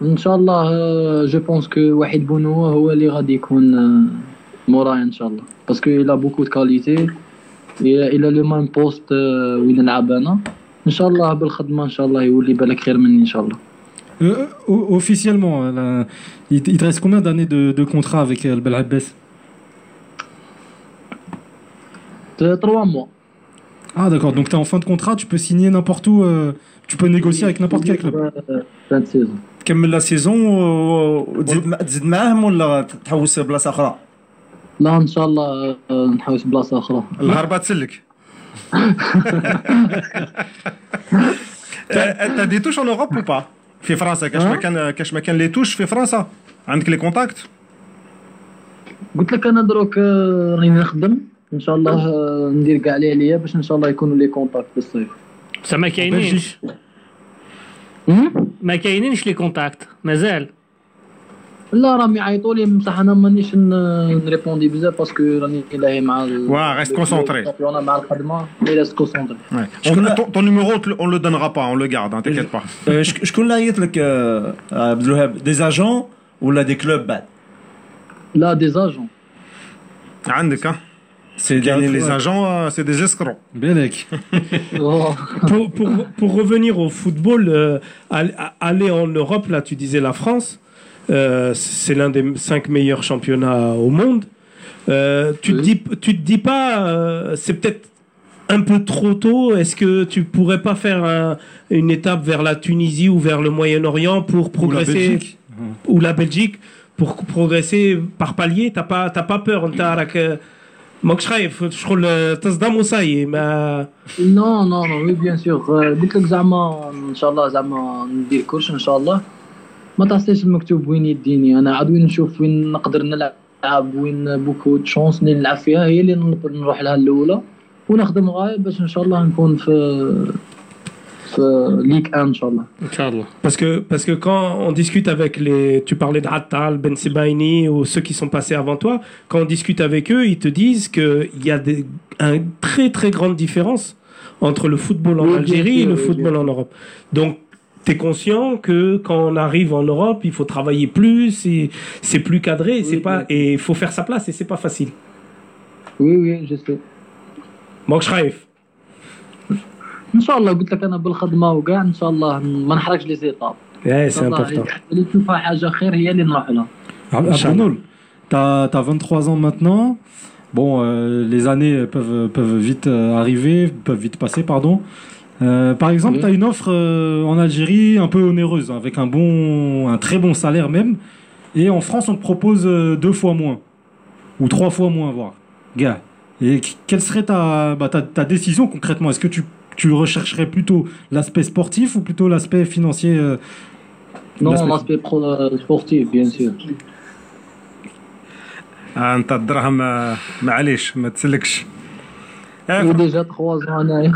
إن شاء الله جو بونس كو واحد بونو هو اللي غادي يكون مراه إن شاء الله. باسكو إلى بوكو دو كاليتي إلى لو مان بوست وين نلعب أنا ان شاء الله بالخدمه ان شاء الله يولي بالك خير مني ان شاء الله Euh, officiellement, euh, la- il, te reste combien d'années de, de contrat avec euh, le Bel Abbès 3 mois Ah d'accord, donc tu es en fin de contrat, tu peux signer n'importe où, euh, tu peux négocier avec n'importe quel club. آه، fin de saison تكمل لا سيزون وتزيد مع- تزيد معاهم ولا تحوس بلاصه أخرى لا ان شاء الله آه، نحوس بلاصه أخرى الهربة تسلك. انت دي توش en Europe ou pas? في فرنسا كاش ما كان كاش ما كان لي توش في فرنسا عندك لي كونتاكت قلت لك أنا دروك آه، راني نخدم إن شاء الله آه، ندير كاع اللي عليا باش إن شاء الله يكونوا لي كونتاكت في الصيف بصح ما كاينينش؟ ما كاينينش لي كونتاكت مازال. لا راهم يعيطوا لي بصح انا مانيش ن- نريبوندي بزاف باسكو راني لاهي مع ال- Ouais, reste concentré. الشامبيونة مع الخدمه مي ريست كونسونتري Ouais. On- ton, ton numéro, on te le- on le donnera pas, on le garde, hein, t'inquiète pas. آه، شك- شكون اللي عيط لك آه، آه، عبد الوهاب دي زاجون ولا دي كلوب بعد لا دي زاجون عندك ها سي يعني les agents, euh, c'est des escrocs. Belek. pour, pour, pour revenir au football, euh, aller aller en Europe, là tu disais la France, Euh, c'est l'un des cinq meilleurs championnats au monde. Euh, tu, te dis, pas, euh, c'est peut-être un peu trop tôt. Est-ce que tu pourrais pas faire une étape vers la Tunisie ou vers le Moyen-Orient pour progresser ou la Belgique, pour progresser par palier? T'as pas, t'as pas peur non, non, non, oui, bien sûr. Dès que l'examen, Inch'Allah, l'examen, on dit le coach, Inch'Allah. ما تعطيش المكتوب وين يديني انا عاد وين نشوف وين نقدر نلعب وين بوكو تشونس اللي نلعب فيها هي اللي نقدر نروح لها الاولى ونخدم غاية باش ان شاء الله نكون في في ليك ان ان شاء الله ان شاء الله Parce que, parce que quand on discute avec les. Tu parlais de Attal, Ben Sebaini ou ceux qui sont passés avant toi, quand on discute avec eux, ils te disent qu'il y a des, une très très grande différence entre le football en Oui, bien Algérie sûr, et le oui, football bien en Europe. Donc, tu es conscient que quand on arrive en Europe, il faut travailler plus, et c'est plus cadré, et c'est Oui, pas, bien et il faut faire sa place, et c'est pas facile. Oui, oui, je sais. Donc, خايف. ان شاء الله قلت لك انا بالخدمه وكاع ان شاء الله ما نحرقش لي زيتاب Ouais, c'est important. اللي تشوفها حاجه خير هي اللي نروح لها Abdenoul, t'as as 23 ans maintenant. Bon, euh, les années peuvent, peuvent vite euh, arriver, peuvent vite passer, pardon. Euh, par exemple, Oui. tu as une offre euh, en Algérie un peu onéreuse, hein, avec un, bon, un très bon salaire même. Et en France, on te propose euh, deux fois moins. Ou trois fois moins, voire. Gars. Et qu- quelle serait ta, bah, ta, ta décision concrètement Est-ce que tu, tu rechercherais plutôt l'aspect sportif ou plutôt l'aspect financier euh, Non, l'aspect- l'aspect pro- sportif, bien sûr. آه، انت الدراهم آه، معليش ما تسلكش آه، وديجا 3 ans انايا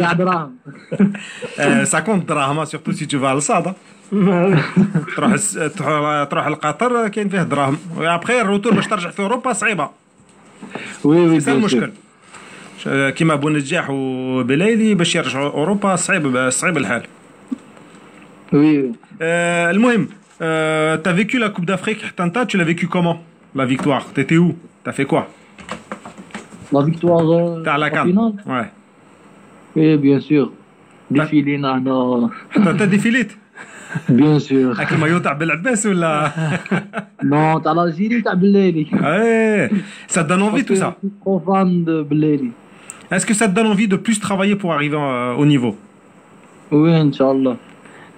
كاع دراهم ça compte دراهم si tu vas à الصاد تروح تروح لقطر كاين فيه دراهم. وابخي الروتور باش ترجع في أوروبا صعيبة. وي وي سي المشكل كيما بونجاح وبلايلي باش يرجعوا أوروبا صعيب صعيب الحال. وي Euh, المهم euh, t'as vécu la Coupe d'Afrique حتى انت tu l'as vécu comment la victoire t'étais où؟ T'as fait quoi لا فيكتوار تاع لا كان فينال ouais وي بيان سور لا. ديفيلينا هنا حتى انت ديفيليت [laughs] بيان سور هاك المايو تاع بالعباس ولا [laughs] نو تاع الجيري تاع بليلي ouais ça te donne envie tout ça trop fan de بليلي est-ce que ça te donne envie de plus travailler pour arriver euh, au niveau وي ان شاء الله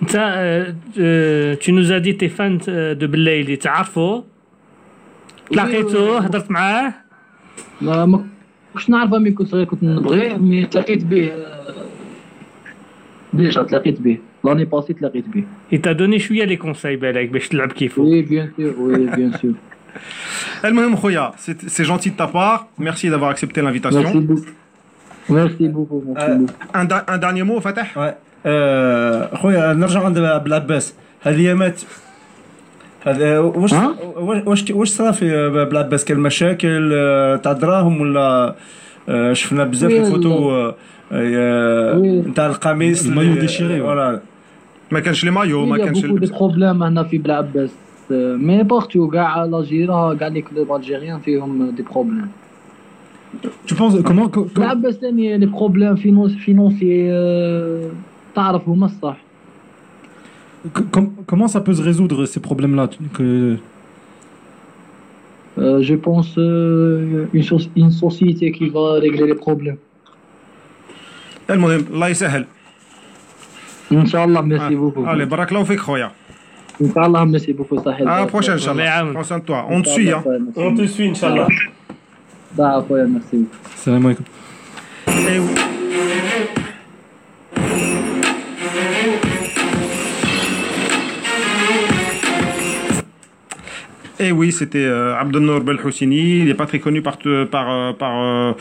انت آه، آه، tu nous as dit t'es fan آه، de بالليل تعرفه تلاقيته هضرت معاه ما ما كنتش نعرفه مي كنت صغير كنت نبغيه مي تلاقيت به آه، ديجا تلاقيت به لاني باسي تلاقيت به il t'a donné شويه لي كونساي بالك باش تلعب كيفو وي بيان سور وي بيان سور المهم خويا c'est c'est gentil de ta part merci d'avoir accepté ميرسي l'invitation بوكو ميرسي بوكو ميرسي آه. بوكو un, da- un dernier mot فتح Ouais. آه، خويا نرجع عند بلعباس هذه ايامات هذا واش؟ واش واش صرا في بلعباس كان مشاكل آه، تاع دراهم ولا آه، شفنا بزاف الفوتو آه،. نتاع القميص المايو ديشيري، فوالا ما كانش لي مايو ما كانش de ال- problèmes هنا في بلعباس مي بارتو كاع لاجيري راه كاع لي كلوب الجيريان فيهم دي بروبليم Tu penses comment, co- co- بلعباس ثاني لي بروبليم فينونسي تعرف هما الصح. com- comment ça peut se résoudre ces problèmes-là tu- que... Euh, je pense euh, une, soci- une société qui va régler les problèmes. المهم الله يسهل Inch'Allah, merci beaucoup. allez بارك الله فيك خويا Inch'Allah, merci beaucoup, Sahel. à la prochaine الله inchallah يعاون. prends soin de toi on te suit hein On te suit, Inch'Allah. Da, خويا, merci beaucoup. Salam Eh oui. C'était euh, Abdelnour Belhoussini. Il n'est pas très connu par, par, euh, par euh,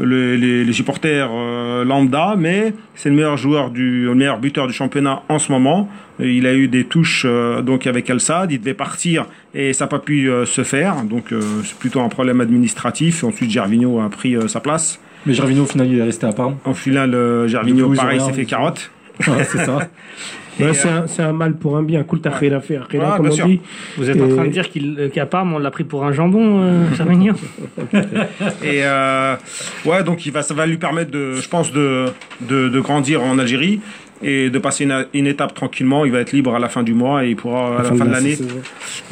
le- les, les supporters euh, lambda, mais c'est le meilleur joueur du, le meilleur buteur du championnat en ce moment. Il a eu des touches euh, donc avec Al Sadd. Il devait partir et ça n'a pas pu euh, se faire. Donc euh, c'est plutôt un problème administratif. Ensuite, Gervinho a pris euh, sa place. Mais Gervinho, au final, il est resté à Parme. En final, euh, Gervinho, coup, pareil, s'est fait carotte. Ouais, c'est ça. [laughs] Ouais, Et, c'est un, mal pour un bien. Cool, t'as fait l'affaire. Ouais, comme bien on sûr. dit. Vous êtes en train de dire qu'il- euh, qu'à Parme, on l'a pris pour un jambon, euh, Gervinho [laughs] Et euh, ouais, donc il va, ça va lui permettre, de, je pense, de, de, de grandir en Algérie et de passer une, une étape tranquillement. Il va être libre à la fin du mois et il pourra, à la fin de l'année,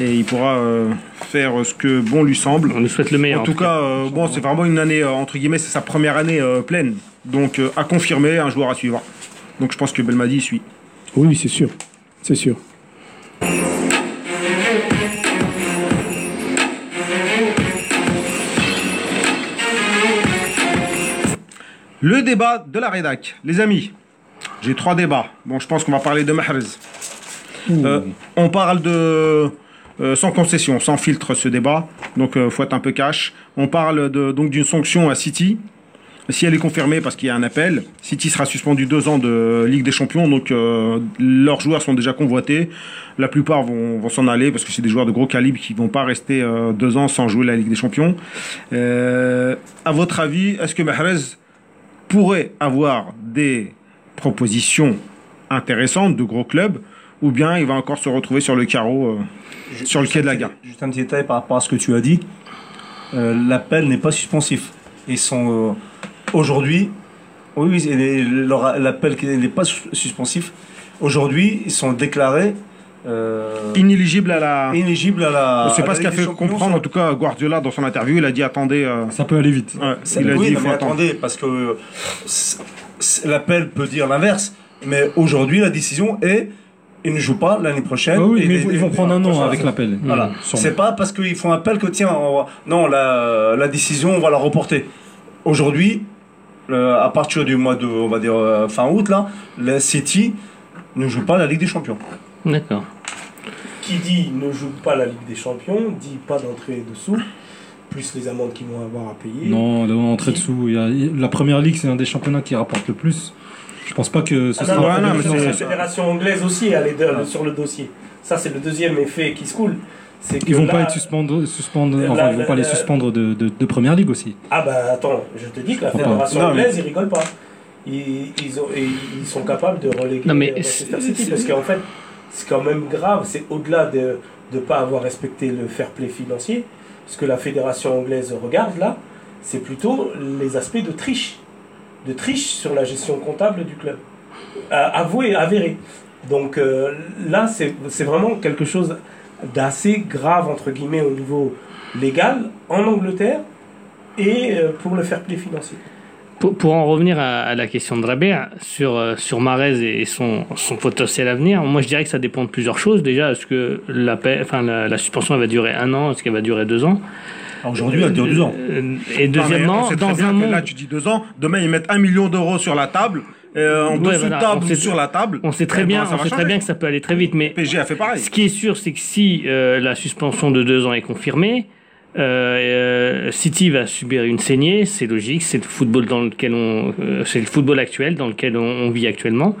et il pourra euh, faire ce que bon lui semble. On nous souhaite le meilleur. En tout cas, euh, bon, c'est vraiment une année, euh, entre guillemets, c'est sa première année euh, pleine. Donc euh, à confirmer, un joueur à suivre. Donc je pense que Belmadi suit. Oui, c'est sûr. C'est sûr. Le débat de la rédac. Les amis, j'ai trois débats. Bon, je pense qu'on va parler de Mahrez. Euh, on parle de... euh, sans concession, sans filtre ce débat. Donc, il faut être un peu cash. On parle de, donc d'une sanction à City. Si elle est confirmée parce qu'il y a un appel, City sera suspendu deux ans de Ligue des Champions. Donc, euh, leurs joueurs sont déjà convoités. La plupart vont, vont s'en aller parce que c'est des joueurs de gros calibre qui vont pas rester euh, deux ans sans jouer la Ligue des Champions. Euh, à votre avis, est-ce que Mahrez pourrait avoir des propositions intéressantes de gros clubs, ou bien il va encore se retrouver sur le carreau, euh, sur le quai de la gare? Juste un petit détail par rapport à ce que tu as dit. L'appel n'est pas suspensif. Sont euh, aujourd'hui. Oui, oui, et les- leur- l'appel qui n'est pas sus- suspensif. Aujourd'hui, ils sont déclarés euh, Inéligible à la. inéligibles à la. C'est à pas ce qu'a fait comprendre, en tout cas, Guardiola dans son interview. Il a dit attendez. euh, Ça peut aller vite. ouais, il a oui, dit non, faut mais attendez, parce que c'est- c'est- l'appel peut dire l'inverse. Mais aujourd'hui, la décision est ils ne jouent pas l'année prochaine. Ah oui, Et mais les- ils vont- prendre un an avec l'appel. Voilà. Mmh. C'est pas parce qu'ils font appel que tiens, on va- non, la, la décision, on va la reporter. Aujourd'hui, le- à partir du mois de, on va dire euh, fin août là, la City ne joue pas la Ligue des Champions. D'accord. Qui dit ne joue pas la Ligue des Champions, dit pas d'entrée dessous, plus les amendes qu'ils vont avoir à payer. Non, entrait dessous. Il y a- la première ligue, c'est un des championnats qui rapporte le plus. Je pense pas que ce Ah sera. non, non, mais la fédération anglaise aussi, elle est de- sur le dossier. Ça, c'est le deuxième effet qui se coule. C'est Ils vont là- pas être suspendre, suspendre Là, enfin, ils vont pas les suspendre de, de, de première ligue aussi. Ah bah attends, je te dis que la fédération non, mais- anglaise, ils rigolent pas. Ils, ils, ont, ils sont capables de reléguer Non, mais Manchester c'est- City parce qu'en fait, c'est quand même grave. C'est au-delà de ne pas avoir respecté le fair play financier. Ce que la fédération anglaise regarde là, c'est plutôt les aspects de triche. De triche sur la gestion comptable du club. À- Avoué, avéré. Donc euh, là, c'est c'est vraiment quelque chose d'assez grave, entre guillemets, au niveau légal en Angleterre et euh, pour le fair play financier. Pour, pour en revenir à, à la question de Rabert sur, euh, sur Marez et son, son potentiel avenir, moi je dirais que ça dépend de plusieurs choses. Déjà, est-ce que la, paix- enfin, la, la suspension elle va durer un an? Est-ce qu'elle va durer deux ans? Alors, Aujourd'hui, elle dure deux ans. Euh, Et Non, deuxièmement, on sait très dans bien un monde. Là, tu dis deux ans. Demain, ils mettent un million d'euros sur la table. Euh, en Ouais, dessous voilà, de table on ou sait- sur la table. On sait très eh ben, bien, on sait très bien que ça peut aller très vite, mais PSG a fait pareil. Ce qui est sûr, c'est que si euh, la suspension de deux ans est confirmée, euh, euh, City va subir une saignée, c'est logique, c'est le football dans lequel on, c'est le football actuel dans lequel on, on vit actuellement.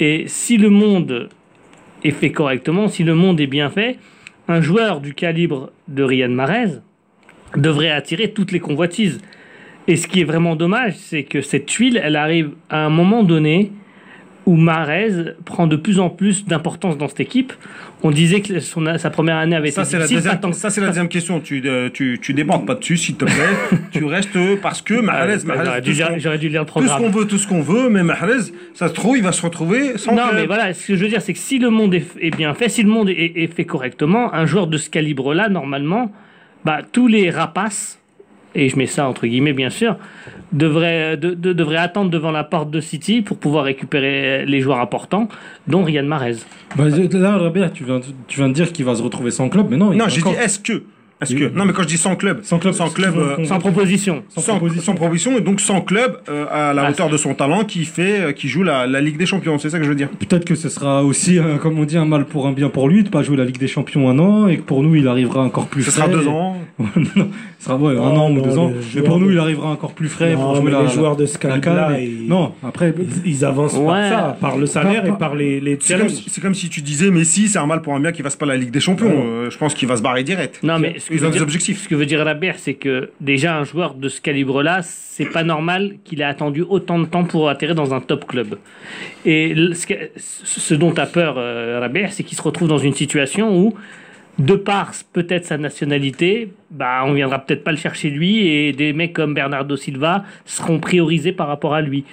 Et si le monde est fait correctement, si le monde est bien fait, un joueur du calibre de Riyad Mahrez devrait attirer toutes les convoitises. Et ce qui est vraiment dommage, c'est que cette tuile, elle arrive à un moment donné où Mahrez prend de plus en plus d'importance dans cette équipe. On disait que son, sa première année avait Ça, été la, difficile, deuxième, ça, c'est la deuxième question. Tu, euh, tu, tu débordes pas dessus, s'il te plaît. [laughs] tu restes parce que Ah, Mahrez, Mahrez, J'aurais dû, dû lire le tout ce programme. qu'on veut, tout ce qu'on veut, mais Mahrez, ça se trouve, il va se retrouver sans Non, mais voilà, ce que je veux dire, c'est que si le monde est, est bien fait, si le monde est, est fait correctement, un joueur de ce calibre-là, normalement, bah, tous les rapaces, et je mets ça entre guillemets, bien sûr, devraient, de- de- devraient attendre devant la porte de City pour pouvoir récupérer les joueurs importants, dont Riyad Mahrez. Bah, là, Rabia, tu viens, tu viens de dire qu'il va se retrouver sans club, mais non. il Non, va j'ai dit est-ce que. Est-ce que. Oui. Non, mais quand je dis sans club, Sans club, sans club, euh, Sans proposition. sans sans, proposition. sans proposition et donc sans club euh, à la Ah, hauteur de son talent qui fait, euh, qui joue la, la Ligue des Champions. C'est ça que je veux dire. Peut-être que ce sera aussi, euh, comme on dit, un mal pour un bien pour lui de pas jouer la Ligue des Champions un an et que pour nous il arrivera encore plus Ce frais. sera deux ans. [laughs] non, ce sera ouais, un Non, an ou deux ans. Mais pour nous de- il arrivera encore plus frais Non, pour jouer mais la, les joueurs de ce et- Non, après. Ils, ils avancent Ouais. par ça, par le salaire Pas- et par les, les C'est comme, si- c'est comme si tu disais Messi, c'est un mal pour un bien qui fasse pas la Ligue des Champions. Euh, je pense qu'il va se barrer direct. Non, mais ce que, Ils veut ont des dire, objectifs. ce que veut dire Rabert, c'est que déjà un joueur de ce calibre-là, c'est pas normal qu'il ait attendu autant de temps pour atterrir dans un top club. Et ce, que- ce dont a peur euh, c'est qu'il se retrouve dans une situation où, de par peut-être sa nationalité, bah on viendra peut-être pas le chercher lui, et des mecs comme Bernardo Silva seront priorisés par rapport à lui.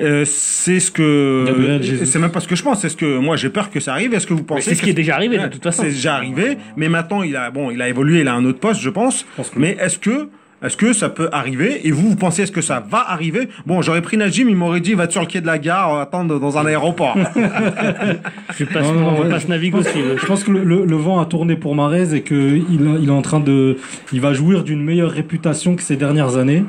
Euh, c'est ce que. C'est même pas ce que je pense. C'est ce que moi j'ai peur que ça arrive. Est-ce que vous pensez C'est ce que- qui est déjà arrivé de toute façon. C'est déjà arrivé, mais maintenant il a bon, il a évolué, il a un autre poste, je pense. pense que- Mais est-ce que est-ce que ça peut arriver? Et vous, vous pensez est-ce que ça va arriver? Bon, j'aurais pris Najim, il m'aurait dit va sur le quai de la gare, euh, attendre dans un aéroport. [laughs] Je passe, Non, non, on ouais, passe Navigo aussi. ouais. Je pense que le, le- le vent a tourné pour Marez et qu'il il est en train de, il va jouir d'une meilleure réputation que ces dernières années.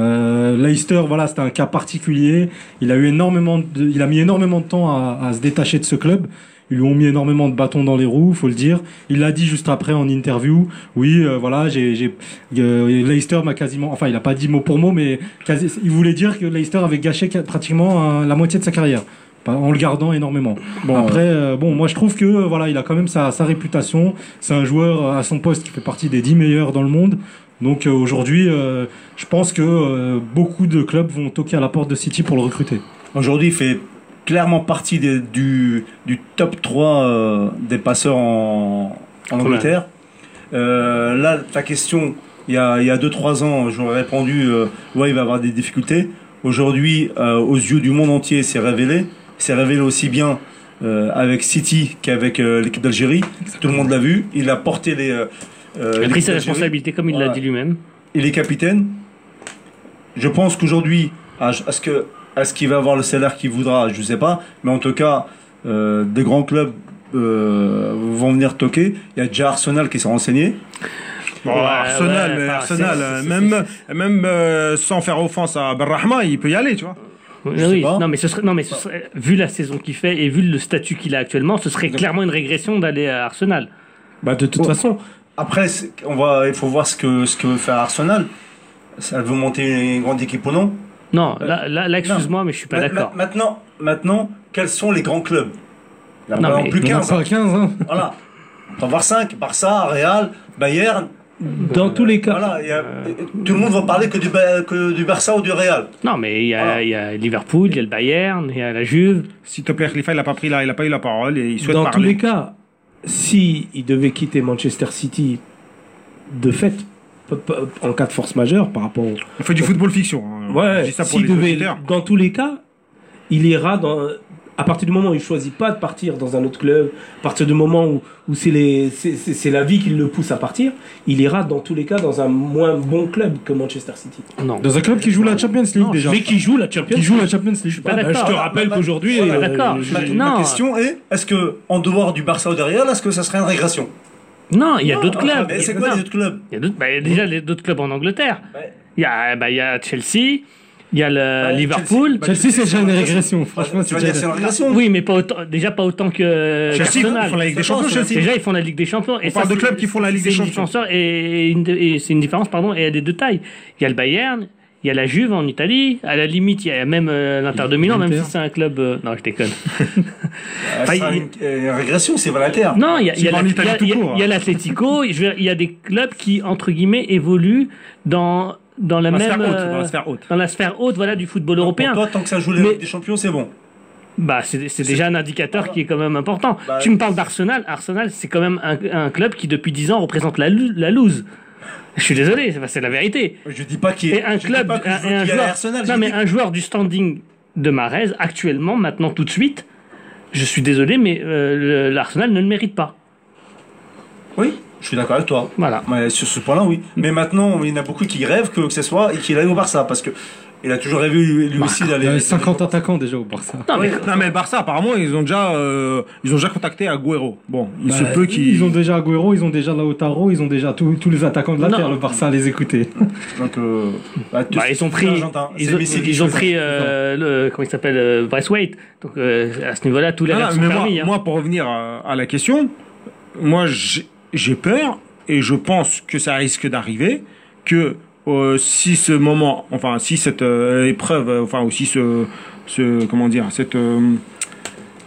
Euh, Leicester, voilà, c'était un cas particulier. Il a eu énormément, de, il a mis énormément de temps à, à se détacher de ce club. Ils lui ont mis énormément de bâtons dans les roues, faut le dire. Il l'a dit juste après en interview. Oui, euh, voilà, j'ai, j'ai, euh, Leicester m'a quasiment, enfin, il a pas dit mot pour mot, mais quasi, il voulait dire que Leicester avait gâché pratiquement euh, la moitié de sa carrière en le gardant énormément. Bon, Après, euh, bon, moi je trouve que euh, voilà, il a quand même sa, sa réputation. C'est un joueur euh, à son poste qui fait partie des 10 meilleurs dans le monde. Donc euh, aujourd'hui, euh, je pense que euh, beaucoup de clubs vont toquer à la porte de City pour le recruter. Aujourd'hui, il fait clairement partie des- du, du top 3 euh, des passeurs en, en Angleterre. Euh, là, ta question, il y a 2-3 ans, j'aurais répondu euh, ouais, il va avoir des difficultés. Aujourd'hui, euh, aux yeux du monde entier, c'est révélé. C'est révélé aussi bien avec City qu'avec l'équipe d'Algérie. Tout le monde l'a vu. Il a porté les. Euh, Il a pris ses responsabilités, comme il l'a Voilà. dit lui-même. Il est capitaine. Je pense qu'aujourd'hui, à- est-ce que est-ce qu'il va avoir le salaire qu'il voudra Je ne sais pas. Mais en tout cas, euh, des grands clubs euh, vont venir toquer. Il y a déjà Arsenal qui s'est renseigné. Bon, Ouais, Arsenal, ouais, mais enfin, Arsenal, même, même euh, sans faire offense à Benrahma, il peut y aller, tu vois. Oui, non, mais ce serait, non, mais ce serait- vu la saison qu'il fait et vu le statut qu'il a actuellement, ce serait clairement une régression d'aller à Arsenal. Bah, de toute façon, Après, on va, il faut voir ce que ce que veut faire Arsenal. Elle veut monter une grande équipe ou non? Non, Euh, là, là, là, excuse-moi, mais je suis pas Ma- d'accord. ma- Maintenant, maintenant, quels sont les grands clubs? Il y en a plus Il y en a 15. pas 15, hein. Voilà. On va voir 5. Barça, Real, Bayern. dans tous les cas, Voilà, y a- tout le monde va parler que du, Ba- que du Barça ou du Real. Non, mais il y, a, Voilà. il y a Liverpool, il y a le Bayern, il y a la Juve. S'il te plaît, Khalifa, il a pas pris la, il a pas eu la parole et il souhaite dans tous parler. les cas, si il devait quitter Manchester City de fait, en cas de force majeure par rapport au, On fait du football fiction. hein. Ouais, s'il devait, dans tous les cas, il ira dans. À partir du moment où il choisit pas de partir dans un autre club, à partir du moment où, où c'est les, c'est, c'est- c'est la vie qui le pousse à partir, il ira dans tous les cas dans un moins bon club que Manchester City. Non. Dans un club qui joue la Champions League Non, déjà. Mais qui joue la Champions Qui joue la Champions League. pas Bah, je te rappelle Bah, qu'aujourd'hui, voilà, euh, d'accord. je- Ma, question est est-ce que en dehors du Barça ou Real, est-ce que ça serait une régression? Non, il y a d'autres clubs. mais c'est Il y a- quoi les autres clubs? Il y a d'autres, bah, déjà les d'autres clubs en Angleterre. Ouais. Il y a, bah, il y a Chelsea, il y a le Liverpool. Bah, Chelsea, c'est déjà une régression. Franchement, Tu c'est vas dire que déjà c'est une régression Oui, mais pas autant, déjà pas autant que Chelsea, ils font la Ligue des Champions. Déjà, ils font la Ligue des Champions. Et On parle ça, de clubs qui font la Ligue des c'est une Champions. Et, c'est une différence, pardon, et elle est de taille. Il y a le Bayern, il y a la Juve en Italie. À la limite, il y a même euh, l'Inter de Milan, même L'Inter. si c'est un club. euh, Non, je déconne. [laughs] Euh, Enfin, a il- une, euh, une régression, c'est Valater. Non, il y a, il y a la- il y a- il y a- il y a hein. Il y a des clubs qui, entre guillemets, évoluent dans, dans la Dans la même. sphère haute, euh, dans la sphère haute. dans la sphère haute, voilà, du football européen. Pour toi, tant que ça joue les Mais- des Champions, c'est bon. Bah, c'est c'est déjà un indicateur qui est quand même important. Bah, tu me parles d'Arsenal. Arsenal, c'est quand même un, un club qui, depuis 10 ans, représente la, la loose. Je suis désolé, c'est c'est la vérité. Je dis pas qu'il Et un club, pas que un, joueur, Arsenal, non, mais un joueur du standing de Marez, actuellement, maintenant, tout de suite, je suis désolé, mais euh, l'Arsenal ne le mérite pas. Oui, je suis d'accord avec toi. Voilà. Ouais, sur ce point-là, oui. Mais maintenant, il y en a beaucoup qui rêvent que, que ce soit et qu'il aille au Barça parce que il a toujours rêvé lui, lui aussi Il y d'aller. avait 50 attaquants déjà au Barça. Non, mais Non mais le Barça apparemment ils ont déjà euh, ils ont déjà contacté Agüero. Bon, il se Bah, peut qu'ils Ils ont déjà Agüero, ils ont déjà Lautaro, ils ont déjà tous tous les attaquants de la Non. terre, le Barça à les écouter. Donc, euh, bah, Bah, ils ont pris, ils ont, Messi qui ils ont choisit. pris euh, le, comment il s'appelle, euh, Braithwaite. Donc euh, à ce niveau-là, tous les Non, sont mais moi, permis. hein. moi, pour revenir à, à la question, moi, j'ai j'ai peur et je pense que ça risque d'arriver que euh, si ce moment, enfin, si cette euh, épreuve, euh, enfin, aussi ce, ce, comment dire, cette euh,